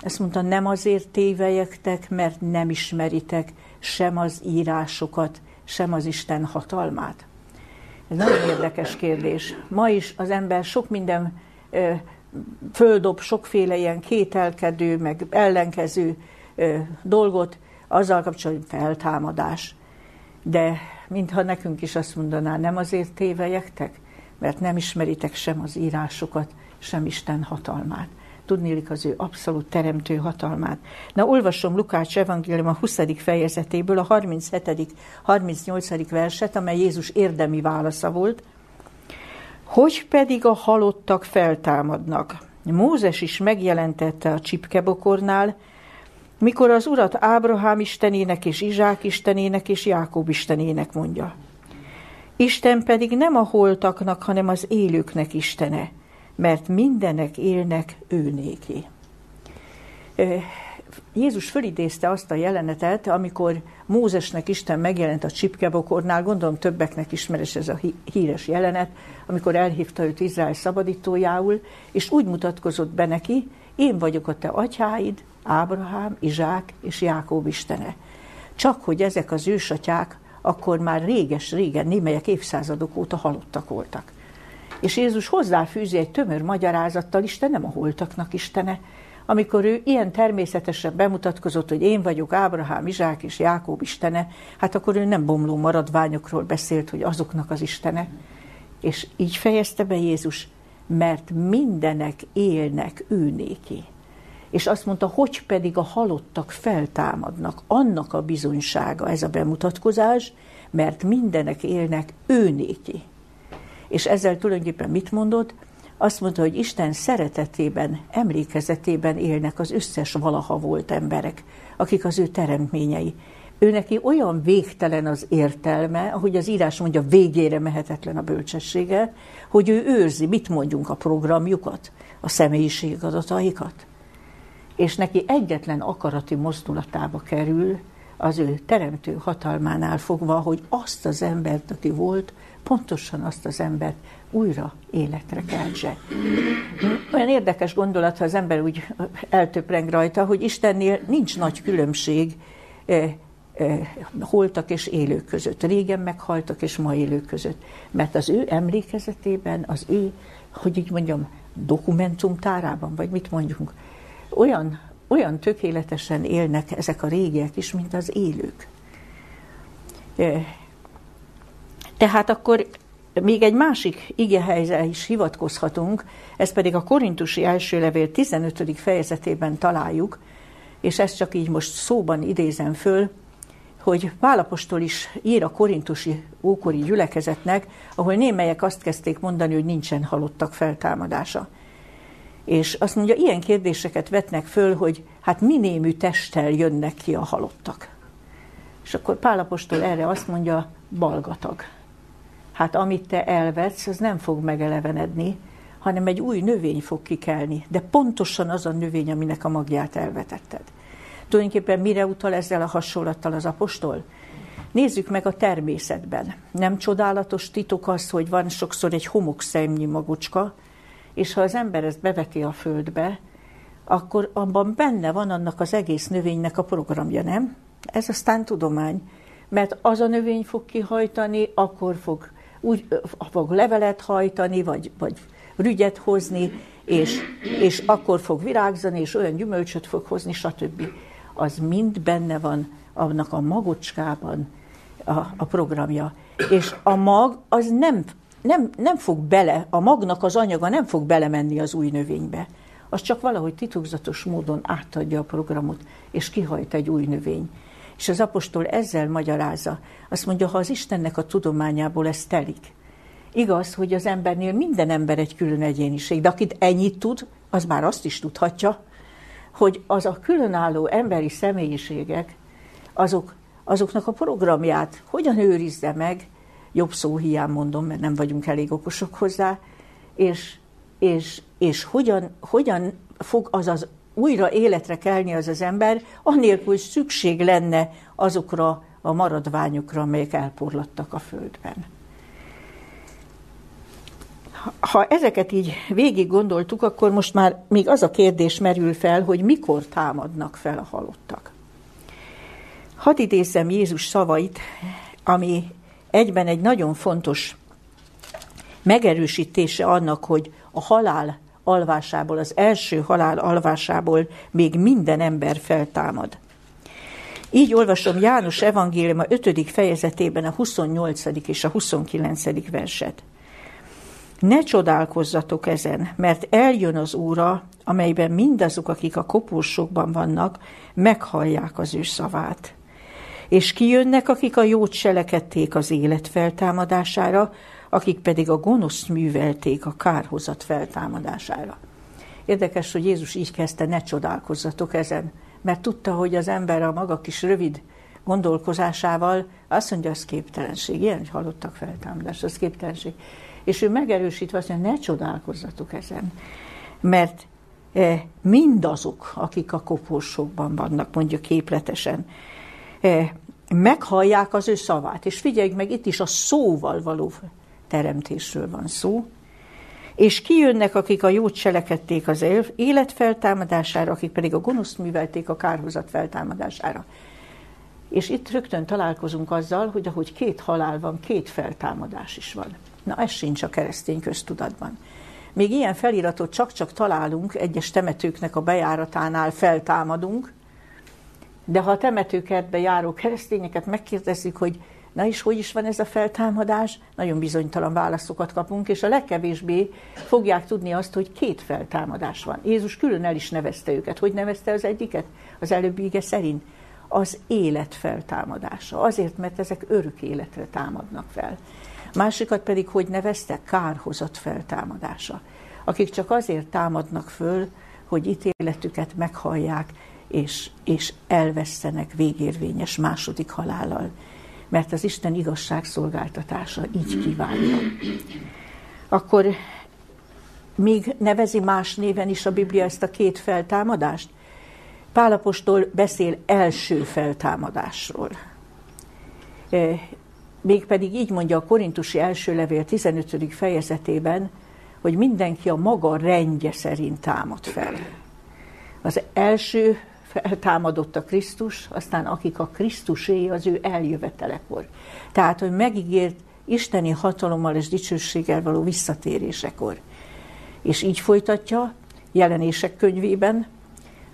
ezt mondta, nem azért tévejektek, mert nem ismeritek sem az írásokat, sem az Isten hatalmát. Ez nagyon érdekes kérdés. Ma is az ember sok minden földob sokféle ilyen kételkedő, meg ellenkező dolgot, azzal kapcsolatban feltámadás. De mintha nekünk is azt mondaná, nem azért tévejektek, mert nem ismeritek sem az írásokat, sem Isten hatalmát. Tudnélik az ő abszolút teremtő hatalmát. Na, olvasom Lukács evangélium a 20. fejezetéből a 37. 38. verset, amely Jézus érdemi válasza volt. Hogy pedig a halottak feltámadnak? Mózes is megjelentette a csipkebokornál, mikor az urat Ábrahám istenének és Izsák istenének és Jákob istenének mondja. Isten pedig nem a holtaknak, hanem az élőknek istene, mert mindenek élnek ő néki. Jézus fölidézte azt a jelenetet, amikor Mózesnek Isten megjelent a csipkebokornál, gondolom többeknek ismeres ez a híres jelenet, amikor elhívta őt Izrael szabadítójául, és úgy mutatkozott be neki, én vagyok a te atyáid, Ábrahám, Izsák és Jákób istene. Csak hogy ezek az ősatyák akkor már réges-régen, némelyek évszázadok óta halottak voltak. És Jézus hozzáfűzi egy tömör magyarázattal, Isten nem a holtaknak Istene, amikor ő ilyen természetesen bemutatkozott, hogy én vagyok Ábrahám, Izsák és Jákób Istene, hát akkor ő nem bomló maradványokról beszélt, hogy azoknak az Istene. És így fejezte be Jézus, mert mindenek élnek ő néki. És azt mondta, hogy pedig a halottak feltámadnak, annak a bizonysága ez a bemutatkozás, mert mindenek élnek ő néki. És ezzel tulajdonképpen mit mondott? Azt mondta, hogy Isten szeretetében, emlékezetében élnek az összes valaha volt emberek, akik az ő teremtményei. Ő neki olyan végtelen az értelme, ahogy az írás mondja, végére mehetetlen a bölcsessége, hogy ő őrzi, mit mondjunk, a programjukat, a személyiségadataikat. És neki egyetlen akarati mozdulatába kerül, az ő teremtő hatalmánál fogva, hogy azt az embert, aki volt, pontosan azt az embert újra életre keltse. Olyan érdekes gondolat, ha az ember úgy eltöpreng rajta, hogy Istennél nincs nagy különbség eh, eh, holtak és élők között, régen meghaltak és ma élők között. Mert az ő emlékezetében, az ő, hogy így mondjam, dokumentumtárában, vagy mit mondjunk, olyan, olyan tökéletesen élnek ezek a régiek is, mint az élők. Eh, tehát akkor még egy másik igehelyre is hivatkozhatunk, ez pedig a Korintusi első levél 15. fejezetében találjuk, és ezt csak így most szóban idézem föl, hogy Pálapostól is ír a korintusi ókori gyülekezetnek, ahol némelyek azt kezdték mondani, hogy nincsen halottak feltámadása. És azt mondja, ilyen kérdéseket vetnek föl, hogy hát minémű testtel jönnek ki a halottak. És akkor Pálapostól erre azt mondja, balgatag hát amit te elvetsz, az nem fog megelevenedni, hanem egy új növény fog kikelni. De pontosan az a növény, aminek a magját elvetetted. Tulajdonképpen mire utal ezzel a hasonlattal az apostol? Nézzük meg a természetben. Nem csodálatos titok az, hogy van sokszor egy homokszemnyi magocska, és ha az ember ezt beveti a földbe, akkor abban benne van annak az egész növénynek a programja, nem? Ez aztán tudomány. Mert az a növény fog kihajtani, akkor fog, úgy, fog levelet hajtani, vagy, vagy rügyet hozni, és, és akkor fog virágzani, és olyan gyümölcsöt fog hozni, stb. Az mind benne van annak a magocskában a, a programja. És a mag az nem, nem, nem fog bele, a magnak az anyaga nem fog belemenni az új növénybe. Az csak valahogy titokzatos módon átadja a programot, és kihajt egy új növény. És az apostol ezzel magyarázza. Azt mondja, ha az Istennek a tudományából ez telik, Igaz, hogy az embernél minden ember egy külön egyéniség, de akit ennyit tud, az már azt is tudhatja, hogy az a különálló emberi személyiségek, azok, azoknak a programját hogyan őrizze meg, jobb szó hiány mondom, mert nem vagyunk elég okosok hozzá, és, és, és hogyan, hogyan fog az az újra életre kelni az az ember, anélkül, hogy szükség lenne azokra a maradványokra, amelyek elporlattak a földben ha ezeket így végig gondoltuk, akkor most már még az a kérdés merül fel, hogy mikor támadnak fel a halottak. Hadd idézzem Jézus szavait, ami egyben egy nagyon fontos megerősítése annak, hogy a halál alvásából, az első halál alvásából még minden ember feltámad. Így olvasom János evangéliuma 5. fejezetében a 28. és a 29. verset. Ne csodálkozzatok ezen, mert eljön az óra, amelyben mindazok, akik a koporsokban vannak, meghallják az ő szavát. És kijönnek, akik a jót selekedték az élet feltámadására, akik pedig a gonoszt művelték a kárhozat feltámadására. Érdekes, hogy Jézus így kezdte, ne csodálkozzatok ezen, mert tudta, hogy az ember a maga kis rövid gondolkozásával azt mondja, az képtelenség. Ilyen, hogy hallottak feltámadás, az képtelenség. És ő megerősítve azt mondja, ne csodálkozzatok ezen, mert e, mindazok, akik a koporsokban vannak, mondja képletesen, e, meghallják az ő szavát. És figyeljük meg, itt is a szóval való teremtésről van szó, és kijönnek, akik a jót cselekedték az élet feltámadására, akik pedig a gonoszt művelték a kárhozat feltámadására. És itt rögtön találkozunk azzal, hogy ahogy két halál van, két feltámadás is van. Na ez sincs a keresztény köztudatban. Még ilyen feliratot csak-csak találunk egyes temetőknek a bejáratánál feltámadunk, de ha a temetőkertbe járó keresztényeket megkérdezik, hogy na és hogy is van ez a feltámadás, nagyon bizonytalan válaszokat kapunk, és a legkevésbé fogják tudni azt, hogy két feltámadás van. Jézus külön el is nevezte őket. Hogy nevezte az egyiket? Az előbbi ige szerint. Az élet feltámadása. Azért, mert ezek örök életre támadnak fel. Másikat pedig, hogy nevezte, kárhozat feltámadása. Akik csak azért támadnak föl, hogy ítéletüket meghallják, és, és elvesztenek végérvényes második halállal. Mert az Isten igazságszolgáltatása így kívánja. Akkor még nevezi más néven is a Biblia ezt a két feltámadást? Pálapostól beszél első feltámadásról mégpedig így mondja a Korintusi első levél 15. fejezetében, hogy mindenki a maga rendje szerint támad fel. Az első feltámadott a Krisztus, aztán akik a Krisztusé, az ő eljövetelekor. Tehát, hogy megígért isteni hatalommal és dicsőséggel való visszatérésekor. És így folytatja jelenések könyvében,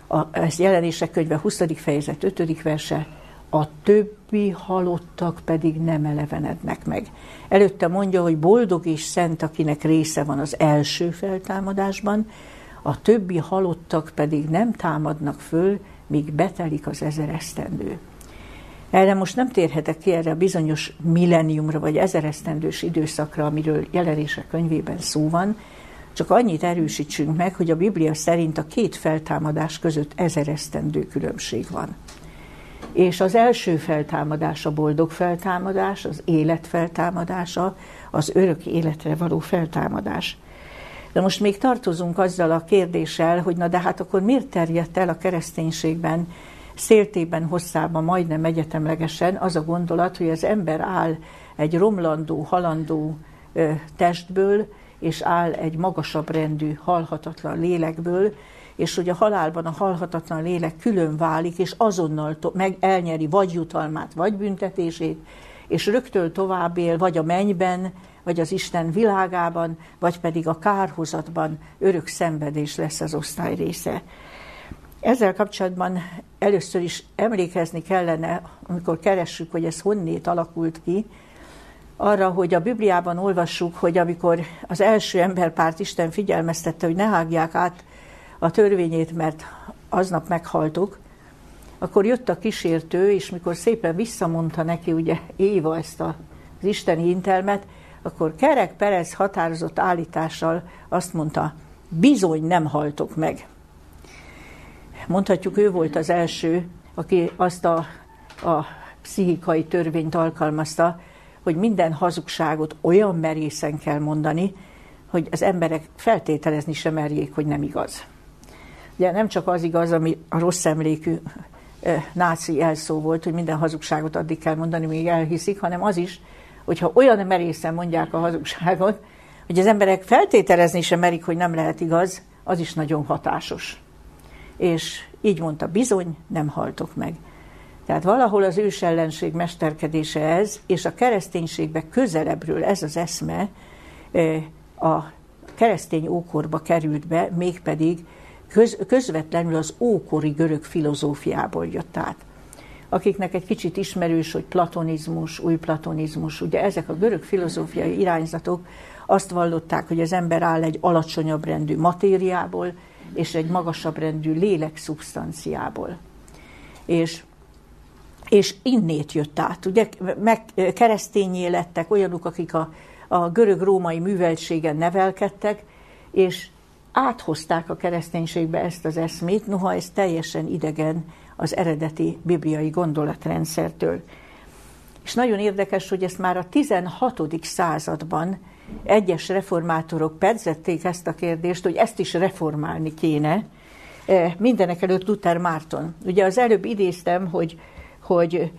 a, ez jelenések könyve 20. fejezet 5. verse, a többi halottak pedig nem elevenednek meg. Előtte mondja, hogy boldog és szent, akinek része van az első feltámadásban, a többi halottak pedig nem támadnak föl, míg betelik az ezer esztendő. Erre most nem térhetek ki erre a bizonyos milleniumra, vagy ezeresztendős időszakra, amiről jelenések könyvében szó van, csak annyit erősítsünk meg, hogy a Biblia szerint a két feltámadás között ezeresztendő különbség van és az első feltámadás a boldog feltámadás, az élet feltámadása, az örök életre való feltámadás. De most még tartozunk azzal a kérdéssel, hogy na de hát akkor miért terjedt el a kereszténységben széltében, hosszában, majdnem egyetemlegesen az a gondolat, hogy az ember áll egy romlandó, halandó ö, testből, és áll egy magasabb rendű, halhatatlan lélekből, és hogy a halálban a halhatatlan lélek külön válik, és azonnal to- meg elnyeri vagy jutalmát, vagy büntetését, és rögtön tovább él, vagy a mennyben, vagy az Isten világában, vagy pedig a kárhozatban örök szenvedés lesz az osztály része. Ezzel kapcsolatban először is emlékezni kellene, amikor keressük, hogy ez honnét alakult ki, arra, hogy a Bibliában olvassuk, hogy amikor az első emberpárt Isten figyelmeztette, hogy ne hágják át a törvényét, mert aznap meghaltok, akkor jött a kísértő, és mikor szépen visszamondta neki ugye Éva ezt az isteni intelmet, akkor Kerek Perez határozott állítással azt mondta, bizony nem haltok meg. Mondhatjuk, ő volt az első, aki azt a, a pszichikai törvényt alkalmazta, hogy minden hazugságot olyan merészen kell mondani, hogy az emberek feltételezni sem merjék, hogy nem igaz. Ugye nem csak az igaz, ami a rossz emlékű náci elszó volt, hogy minden hazugságot addig kell mondani, míg elhiszik, hanem az is, hogyha olyan merészen mondják a hazugságot, hogy az emberek feltételezni sem merik, hogy nem lehet igaz, az is nagyon hatásos. És így mondta, bizony, nem haltok meg. Tehát valahol az ős ellenség mesterkedése ez, és a kereszténységbe közelebbről ez az eszme a keresztény ókorba került be, mégpedig köz, közvetlenül az ókori görög filozófiából jött át. Akiknek egy kicsit ismerős, hogy platonizmus, új platonizmus, ugye ezek a görög filozófiai irányzatok azt vallották, hogy az ember áll egy alacsonyabb rendű matériából, és egy magasabb rendű lélek szubstanciából. És és innét jött át. Ugye meg, keresztényé lettek olyanok, akik a, a görög-római műveltségen nevelkedtek, és áthozták a kereszténységbe ezt az eszmét, noha ez teljesen idegen az eredeti bibliai gondolatrendszertől. És nagyon érdekes, hogy ezt már a 16. században egyes reformátorok pedzették ezt a kérdést, hogy ezt is reformálni kéne, mindenek előtt Luther Márton. Ugye az előbb idéztem, hogy hogy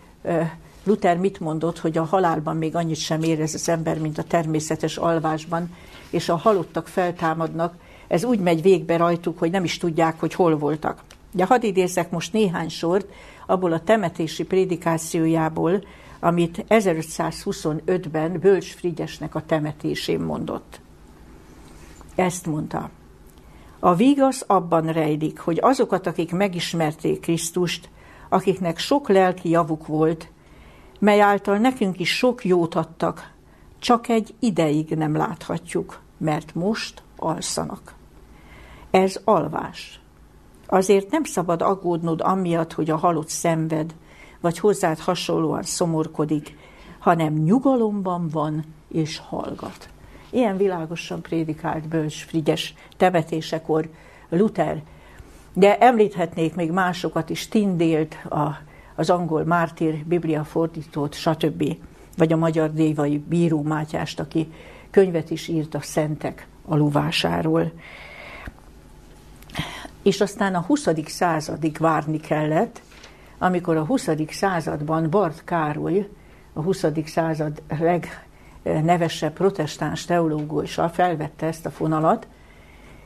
Luther mit mondott, hogy a halálban még annyit sem érez az ember, mint a természetes alvásban, és a halottak feltámadnak, ez úgy megy végbe rajtuk, hogy nem is tudják, hogy hol voltak. De hadd idézzek most néhány sort abból a temetési prédikációjából, amit 1525-ben Bölcs Frigyesnek a temetésén mondott. Ezt mondta. A vigasz abban rejlik, hogy azokat, akik megismerték Krisztust, akiknek sok lelki javuk volt, mely által nekünk is sok jót adtak, csak egy ideig nem láthatjuk, mert most alszanak. Ez alvás. Azért nem szabad aggódnod amiatt, hogy a halott szenved, vagy hozzád hasonlóan szomorkodik, hanem nyugalomban van és hallgat. Ilyen világosan prédikált Bölcs Frigyes temetésekor Luther de említhetnék még másokat is, Tindélt, a, az angol mártír, biblia fordítót, stb. Vagy a magyar dévai Bíró Mátyást, aki könyvet is írt a szentek aluvásáról. És aztán a 20. századig várni kellett, amikor a 20. században Bart Károly, a 20. század legnevesebb protestáns teológusa felvette ezt a fonalat,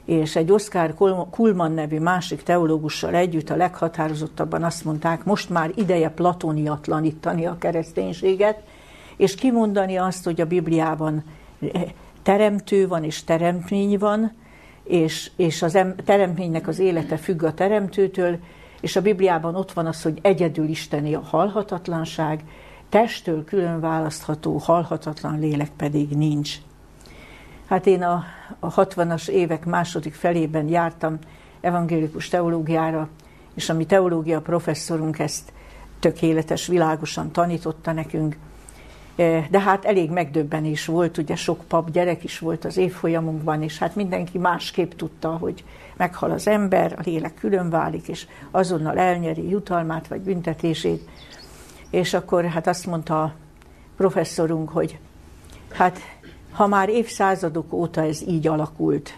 és egy Oscar Kulman nevű másik teológussal együtt a leghatározottabban azt mondták, most már ideje platoniatlanítani a kereszténységet, és kimondani azt, hogy a Bibliában eh, teremtő van és teremtmény van, és, és az em, teremtménynek az élete függ a teremtőtől, és a Bibliában ott van az, hogy egyedül Isteni a halhatatlanság, testtől külön választható halhatatlan lélek pedig nincs. Hát én a, a 60-as évek második felében jártam evangélikus teológiára, és a mi teológia professzorunk ezt tökéletes, világosan tanította nekünk. De hát elég megdöbbenés volt, ugye sok pap gyerek is volt az évfolyamunkban, és hát mindenki másképp tudta, hogy meghal az ember, a lélek külön és azonnal elnyeri jutalmát vagy büntetését. És akkor hát azt mondta a professzorunk, hogy hát ha már évszázadok óta ez így alakult,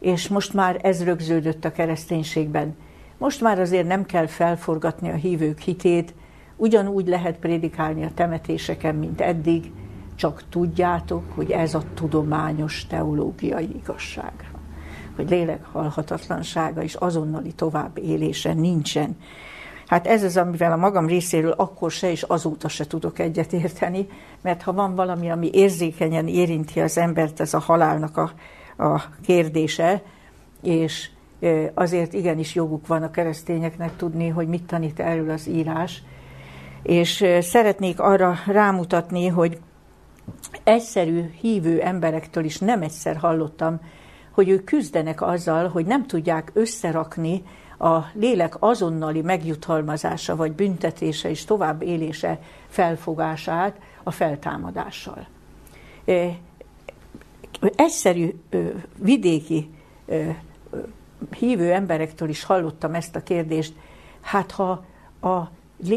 és most már ez rögződött a kereszténységben. Most már azért nem kell felforgatni a hívők hitét, ugyanúgy lehet prédikálni a temetéseken, mint eddig, csak tudjátok, hogy ez a tudományos teológiai igazság. Hogy lélek halhatatlansága és azonnali tovább élése nincsen. Hát ez az, amivel a magam részéről akkor se és azóta se tudok egyetérteni, mert ha van valami, ami érzékenyen érinti az embert, ez a halálnak a, a kérdése, és azért igenis joguk van a keresztényeknek tudni, hogy mit tanít erről az írás. És szeretnék arra rámutatni, hogy egyszerű hívő emberektől is nem egyszer hallottam, hogy ők küzdenek azzal, hogy nem tudják összerakni a lélek azonnali megjutalmazása vagy büntetése és tovább élése felfogását a feltámadással. Egyszerű vidéki hívő emberektől is hallottam ezt a kérdést, hát ha a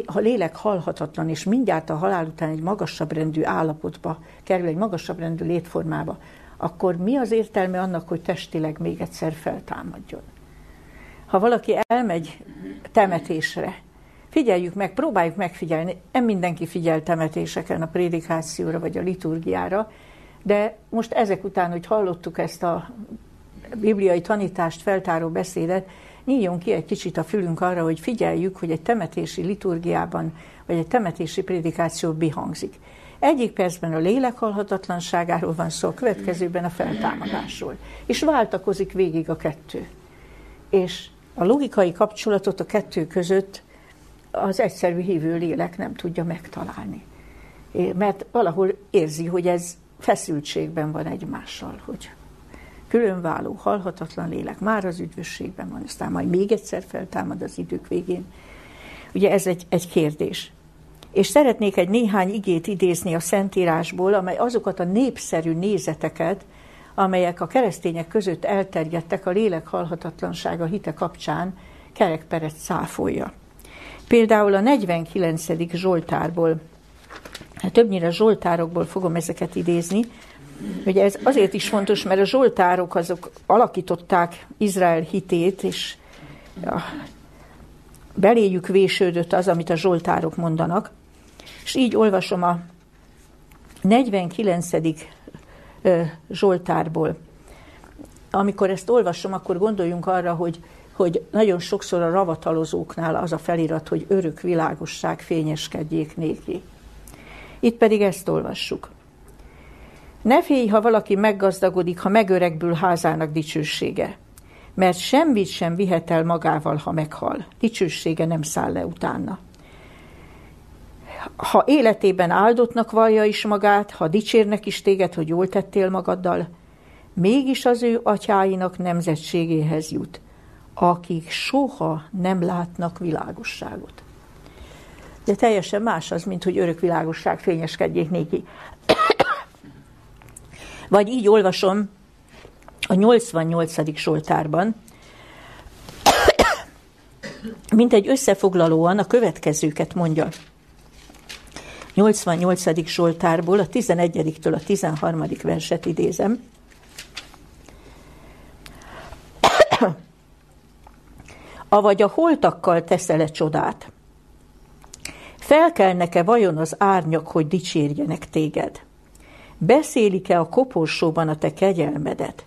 ha lélek halhatatlan, és mindjárt a halál után egy magasabb rendű állapotba kerül, egy magasabb rendű létformába, akkor mi az értelme annak, hogy testileg még egyszer feltámadjon? Ha valaki elmegy temetésre, figyeljük meg, próbáljuk megfigyelni, nem mindenki figyel temetéseken a prédikációra vagy a liturgiára, de most ezek után, hogy hallottuk ezt a bibliai tanítást feltáró beszédet, nyíljon ki egy kicsit a fülünk arra, hogy figyeljük, hogy egy temetési liturgiában, vagy egy temetési prédikáció bihangzik. Egyik percben a lélek halhatatlanságáról van szó, a következőben a feltámadásról. És váltakozik végig a kettő. És a logikai kapcsolatot a kettő között az egyszerű hívő lélek nem tudja megtalálni. Mert valahol érzi, hogy ez feszültségben van egymással, hogy különváló, halhatatlan lélek már az üdvösségben van, aztán majd még egyszer feltámad az idők végén. Ugye ez egy, egy kérdés. És szeretnék egy néhány igét idézni a Szentírásból, amely azokat a népszerű nézeteket, amelyek a keresztények között elterjedtek a lélek halhatatlansága hite kapcsán, kerekperet száfolja. Például a 49. Zsoltárból, hát többnyire Zsoltárokból fogom ezeket idézni, Ugye ez azért is fontos, mert a zsoltárok azok alakították Izrael hitét, és beléjük vésődött az, amit a zsoltárok mondanak. És így olvasom a 49. zsoltárból. Amikor ezt olvasom, akkor gondoljunk arra, hogy, hogy nagyon sokszor a ravatalozóknál az a felirat, hogy örök világosság fényeskedjék néki. Itt pedig ezt olvassuk. Ne félj, ha valaki meggazdagodik, ha megöregbül házának dicsősége, mert semmit sem vihet el magával, ha meghal. Dicsősége nem száll le utána. Ha életében áldottnak vallja is magát, ha dicsérnek is téged, hogy jól tettél magaddal, mégis az ő atyáinak nemzetségéhez jut, akik soha nem látnak világosságot. De teljesen más az, mint hogy örök világosság fényeskedjék néki. Vagy így olvasom a 88. Soltárban, mint egy összefoglalóan a következőket mondja. 88. Soltárból a 11-től a 13. verset idézem. Avagy a holtakkal teszel-e csodát? Felkelnek-e vajon az árnyak, hogy dicsérjenek téged? Beszélik-e a koporsóban a te kegyelmedet,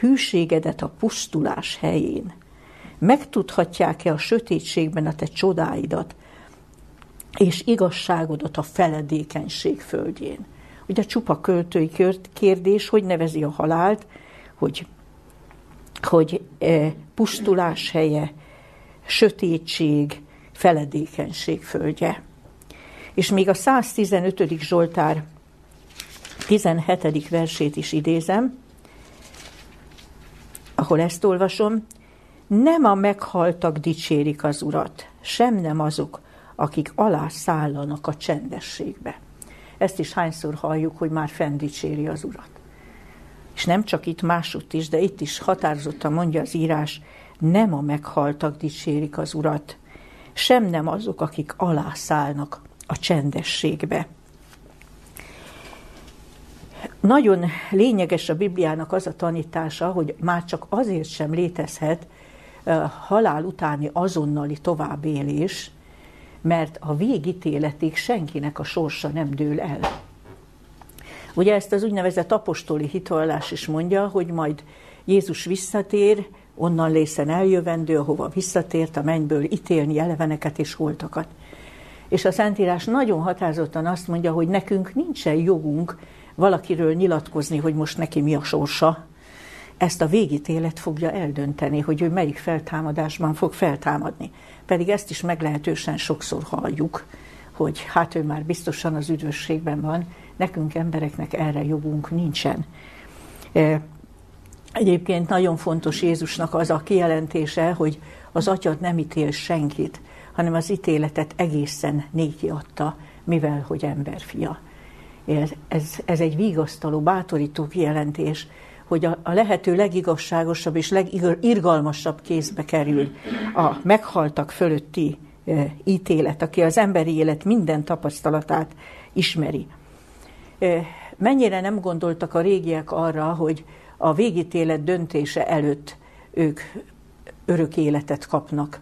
hűségedet a pusztulás helyén? Megtudhatják-e a sötétségben a te csodáidat, és igazságodat a feledékenység földjén? Ugye csupa költői kérdés, hogy nevezi a halált, hogy, hogy e, pusztulás helye, sötétség, feledékenység földje. És még a 115. Zsoltár 17. versét is idézem, ahol ezt olvasom, nem a meghaltak dicsérik az urat, sem nem azok, akik alá szállanak a csendességbe. Ezt is hányszor halljuk, hogy már fenndicséri az urat. És nem csak itt másutt is, de itt is határozottan mondja az írás, nem a meghaltak dicsérik az urat, sem nem azok, akik alá szállnak a csendességbe. Nagyon lényeges a Bibliának az a tanítása, hogy már csak azért sem létezhet halál utáni azonnali továbbélés, mert a végítéletig senkinek a sorsa nem dől el. Ugye ezt az úgynevezett apostoli hitvallás is mondja, hogy majd Jézus visszatér, onnan lészen eljövendő, ahova visszatért a mennyből ítélni eleveneket és holtakat. És a Szentírás nagyon határozottan azt mondja, hogy nekünk nincsen jogunk valakiről nyilatkozni, hogy most neki mi a sorsa. Ezt a végítélet fogja eldönteni, hogy ő melyik feltámadásban fog feltámadni. Pedig ezt is meglehetősen sokszor halljuk, hogy hát ő már biztosan az üdvösségben van, nekünk embereknek erre jogunk nincsen. E, egyébként nagyon fontos Jézusnak az a kijelentése, hogy az atyad nem ítél senkit, hanem az ítéletet egészen néki adta, mivel hogy emberfia. Ez, ez, egy vigasztaló, bátorító kijelentés, hogy a, a lehető legigazságosabb és legirgalmasabb kézbe kerül a meghaltak fölötti e, ítélet, aki az emberi élet minden tapasztalatát ismeri. E, mennyire nem gondoltak a régiek arra, hogy a végítélet döntése előtt ők örök életet kapnak.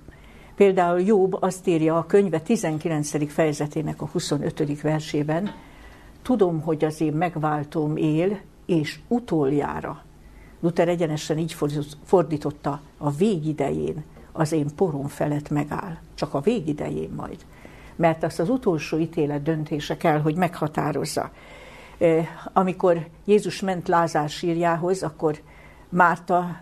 Például Jobb azt írja a könyve 19. fejezetének a 25. versében, tudom, hogy az én megváltóm él, és utoljára. Luther egyenesen így fordította, a végidején az én porom felett megáll. Csak a végidején majd. Mert azt az utolsó ítélet döntése kell, hogy meghatározza. Amikor Jézus ment Lázár sírjához, akkor Márta,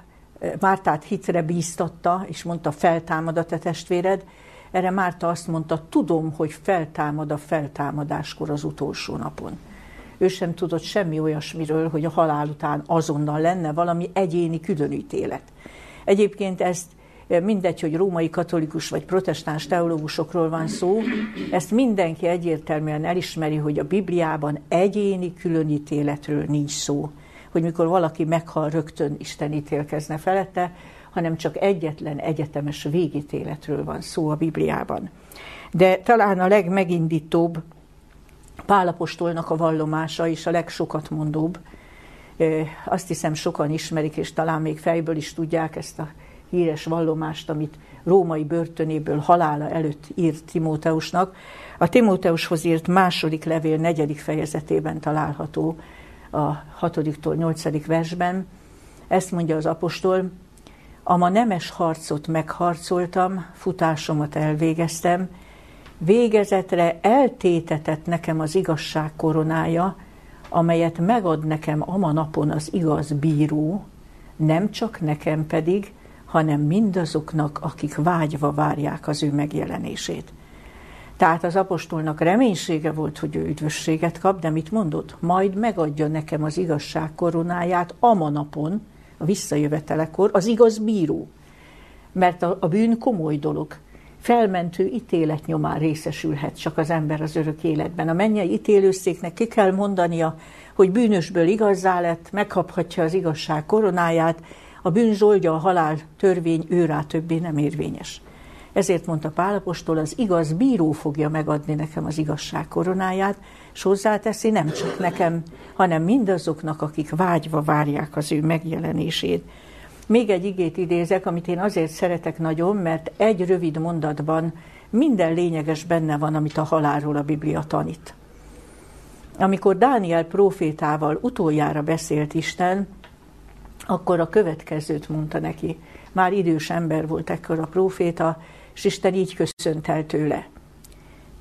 Mártát hitre bíztatta, és mondta, feltámad a te testvéred. Erre Márta azt mondta, tudom, hogy feltámad a feltámadáskor az utolsó napon. Ő sem tudott semmi olyasmiről, hogy a halál után azonnal lenne valami egyéni különítélet. Egyébként ezt mindegy, hogy római katolikus vagy protestáns teológusokról van szó, ezt mindenki egyértelműen elismeri, hogy a Bibliában egyéni különítéletről nincs szó, hogy mikor valaki meghal, rögtön Isten ítélkezne felette, hanem csak egyetlen egyetemes végítéletről van szó a Bibliában. De talán a legmegindítóbb Pálapostolnak a vallomása is a legsokat mondóbb. Azt hiszem sokan ismerik, és talán még fejből is tudják ezt a híres vallomást, amit római börtönéből halála előtt írt Timóteusnak. A Timóteushoz írt második levél negyedik fejezetében található a hatodiktól nyolcadik versben. Ezt mondja az apostol, Ama nemes harcot megharcoltam, futásomat elvégeztem, végezetre eltétetett nekem az igazság koronája, amelyet megad nekem ama napon az igaz bíró, nem csak nekem pedig, hanem mindazoknak, akik vágyva várják az ő megjelenését. Tehát az apostolnak reménysége volt, hogy ő üdvösséget kap, de mit mondott? Majd megadja nekem az igazság koronáját ama napon, a visszajövetelekor, az igaz bíró. Mert a, a bűn komoly dolog felmentő ítélet nyomán részesülhet csak az ember az örök életben. A mennyei ítélőszéknek ki kell mondania, hogy bűnösből igazzá lett, megkaphatja az igazság koronáját, a bűn zsoldja, a halál törvény őrá többé nem érvényes. Ezért mondta Pálapostól, az igaz bíró fogja megadni nekem az igazság koronáját, és hozzáteszi nem csak nekem, hanem mindazoknak, akik vágyva várják az ő megjelenését. Még egy igét idézek, amit én azért szeretek nagyon, mert egy rövid mondatban minden lényeges benne van, amit a halálról a Biblia tanít. Amikor Dániel profétával utoljára beszélt Isten, akkor a következőt mondta neki. Már idős ember volt ekkor a proféta, és Isten így köszönt el tőle.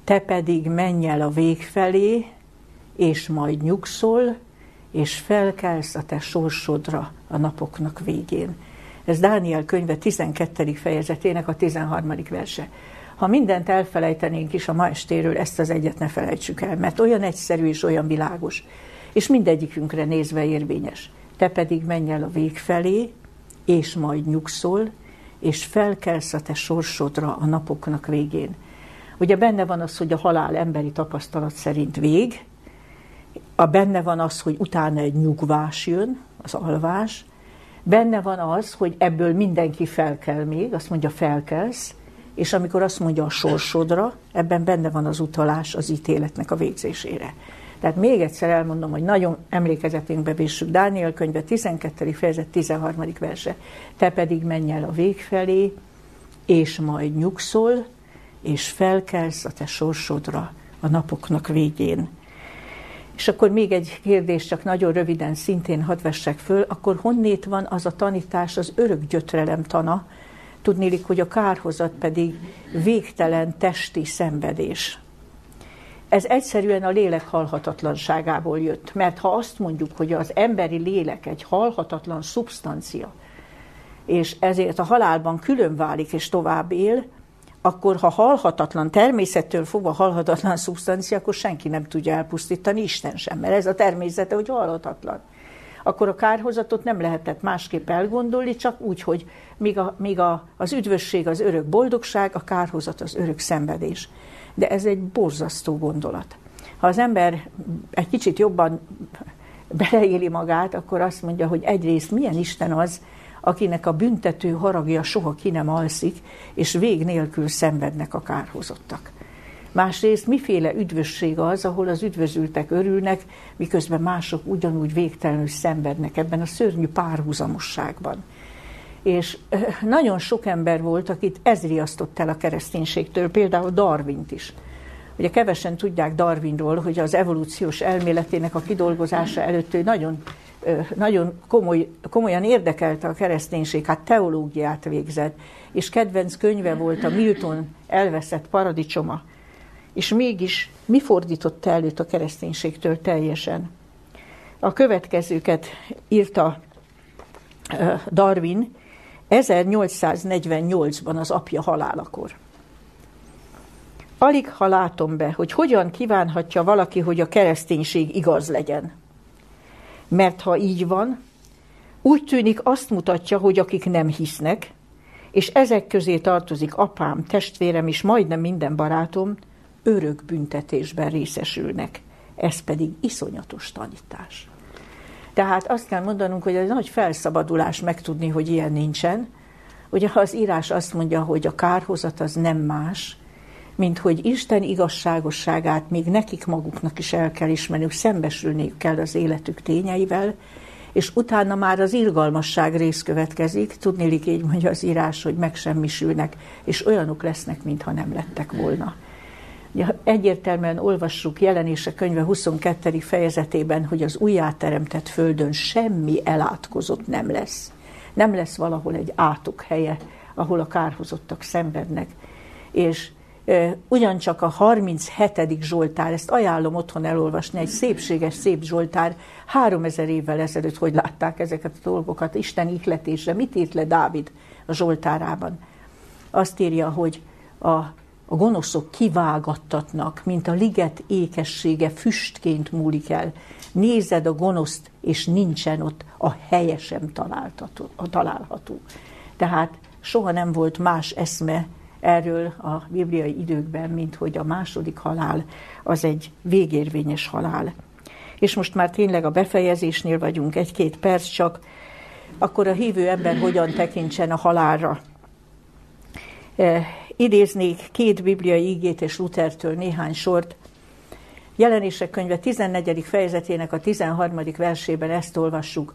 Te pedig menj el a vég felé, és majd nyugszol, és felkelsz a te sorsodra a napoknak végén. Ez Dániel könyve 12. fejezetének a 13. verse. Ha mindent elfelejtenénk is a ma estéről, ezt az egyet ne felejtsük el, mert olyan egyszerű és olyan világos, és mindegyikünkre nézve érvényes. Te pedig menj el a vég felé, és majd nyugszol, és felkelsz a te sorsodra a napoknak végén. Ugye benne van az, hogy a halál emberi tapasztalat szerint vég, a benne van az, hogy utána egy nyugvás jön, az alvás, benne van az, hogy ebből mindenki felkel még, azt mondja felkelsz, és amikor azt mondja a sorsodra, ebben benne van az utalás az ítéletnek a végzésére. Tehát még egyszer elmondom, hogy nagyon emlékezetünkbe vissük Dániel könyve 12. fejezet 13. verse. Te pedig menj el a vég felé, és majd nyugszol, és felkelsz a te sorsodra a napoknak végén. És akkor még egy kérdés, csak nagyon röviden szintén hadd vessek föl, akkor honnét van az a tanítás, az örök gyötrelem tana, tudnélik, hogy a kárhozat pedig végtelen testi szenvedés. Ez egyszerűen a lélek halhatatlanságából jött, mert ha azt mondjuk, hogy az emberi lélek egy halhatatlan szubstancia, és ezért a halálban külön válik és tovább él, akkor ha halhatatlan, természettől fogva halhatatlan szubstancia, akkor senki nem tudja elpusztítani, Isten sem, mert ez a természete, hogy halhatatlan. Akkor a kárhozatot nem lehetett másképp elgondolni, csak úgy, hogy míg, a, míg a, az üdvösség az örök boldogság, a kárhozat az örök szenvedés. De ez egy borzasztó gondolat. Ha az ember egy kicsit jobban beleéli magát, akkor azt mondja, hogy egyrészt milyen Isten az, akinek a büntető haragja soha ki nem alszik, és vég nélkül szenvednek a kárhozottak. Másrészt miféle üdvösség az, ahol az üdvözültek örülnek, miközben mások ugyanúgy végtelenül szenvednek ebben a szörnyű párhuzamosságban. És nagyon sok ember volt, akit ez riasztott el a kereszténységtől, például Darwint is. Ugye kevesen tudják Darwinról, hogy az evolúciós elméletének a kidolgozása előtt ő nagyon nagyon komoly, komolyan érdekelte a kereszténység, hát teológiát végzett, és kedvenc könyve volt a Milton elveszett paradicsoma. És mégis mi fordította előtt a kereszténységtől teljesen? A következőket írta Darwin 1848-ban az apja halálakor. Alig ha látom be, hogy hogyan kívánhatja valaki, hogy a kereszténység igaz legyen mert ha így van, úgy tűnik azt mutatja, hogy akik nem hisznek, és ezek közé tartozik apám, testvérem és majdnem minden barátom, örök büntetésben részesülnek. Ez pedig iszonyatos tanítás. Tehát azt kell mondanunk, hogy egy nagy felszabadulás megtudni, hogy ilyen nincsen. Ugye ha az írás azt mondja, hogy a kárhozat az nem más, mint hogy Isten igazságosságát még nekik maguknak is el kell ismerniük, szembesülniük kell az életük tényeivel, és utána már az irgalmasság rész következik, tudnélik így mondja az írás, hogy megsemmisülnek, és olyanok lesznek, mintha nem lettek volna. Egyértelműen olvassuk jelenése könyve 22. fejezetében, hogy az újjáteremtett földön semmi elátkozott nem lesz. Nem lesz valahol egy átok helye, ahol a kárhozottak szenvednek. És ugyancsak a 37. Zsoltár, ezt ajánlom otthon elolvasni, egy szépséges, szép Zsoltár, 3000 évvel ezelőtt, hogy látták ezeket a dolgokat, Isten ihletésre, mit írt le Dávid a Zsoltárában? Azt írja, hogy a, a gonoszok kivágattatnak, mint a liget ékessége füstként múlik el. Nézed a gonoszt, és nincsen ott a helyesem található. Tehát soha nem volt más eszme, erről a bibliai időkben, mint hogy a második halál az egy végérvényes halál. És most már tényleg a befejezésnél vagyunk, egy-két perc csak, akkor a hívő ember hogyan tekintsen a halálra. E, idéznék két bibliai ígét és Luthertől néhány sort. Jelenések könyve 14. fejezetének a 13. versében ezt olvassuk.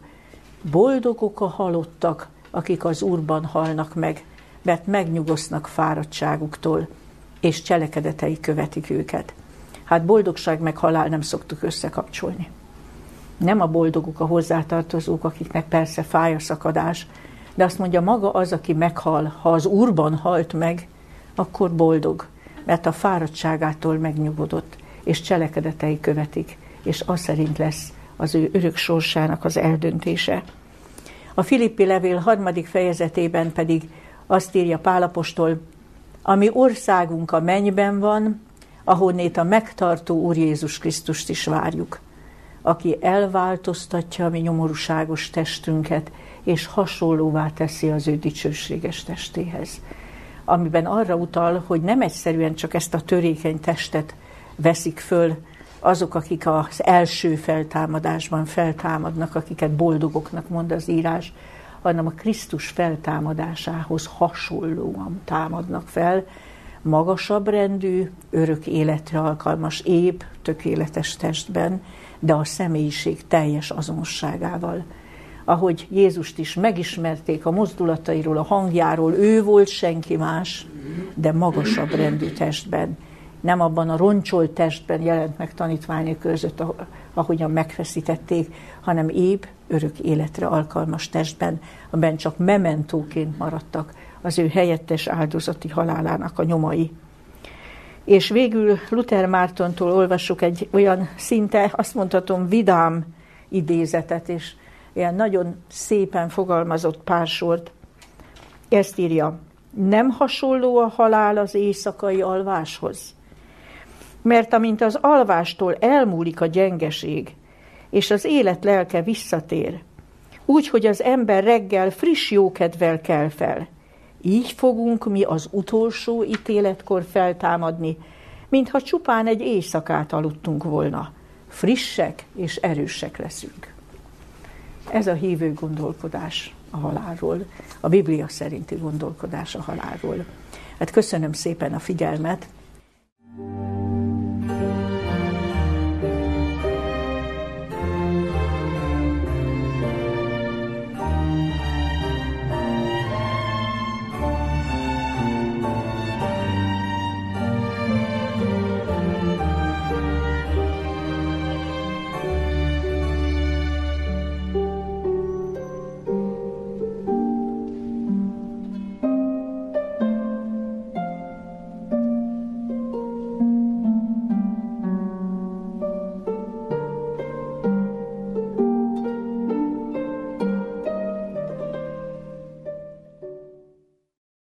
Boldogok a halottak, akik az Úrban halnak meg mert megnyugosznak fáradtságuktól, és cselekedetei követik őket. Hát boldogság meg halál nem szoktuk összekapcsolni. Nem a boldogok a hozzátartozók, akiknek persze fáj a szakadás, de azt mondja, maga az, aki meghal, ha az Úrban halt meg, akkor boldog, mert a fáradtságától megnyugodott, és cselekedetei követik, és az szerint lesz az ő örök sorsának az eldöntése. A Filippi levél harmadik fejezetében pedig azt írja Pálapostól, ami országunk a mennyben van, ahonnét a megtartó Úr Jézus Krisztust is várjuk, aki elváltoztatja a mi nyomorúságos testünket, és hasonlóvá teszi az ő dicsőséges testéhez. Amiben arra utal, hogy nem egyszerűen csak ezt a törékeny testet veszik föl azok, akik az első feltámadásban feltámadnak, akiket boldogoknak mond az írás, hanem a Krisztus feltámadásához hasonlóan támadnak fel, magasabb rendű, örök életre alkalmas, épp, tökéletes testben, de a személyiség teljes azonosságával. Ahogy Jézust is megismerték a mozdulatairól, a hangjáról, ő volt senki más, de magasabb rendű testben. nem abban a roncsolt testben jelent meg tanítványok között, ahogyan megfeszítették, hanem épp örök életre alkalmas testben, amiben csak mementóként maradtak az ő helyettes áldozati halálának a nyomai. És végül Luther Mártontól olvassuk egy olyan szinte, azt mondhatom, vidám idézetet, és ilyen nagyon szépen fogalmazott pár sort. Ezt írja, nem hasonló a halál az éjszakai alváshoz. Mert amint az alvástól elmúlik a gyengeség, és az élet lelke visszatér, úgy, hogy az ember reggel friss jókedvel kell fel, így fogunk mi az utolsó ítéletkor feltámadni, mintha csupán egy éjszakát aludtunk volna. Frissek és erősek leszünk. Ez a hívő gondolkodás a halálról, a Biblia szerinti gondolkodás a halálról. Hát köszönöm szépen a figyelmet. thank you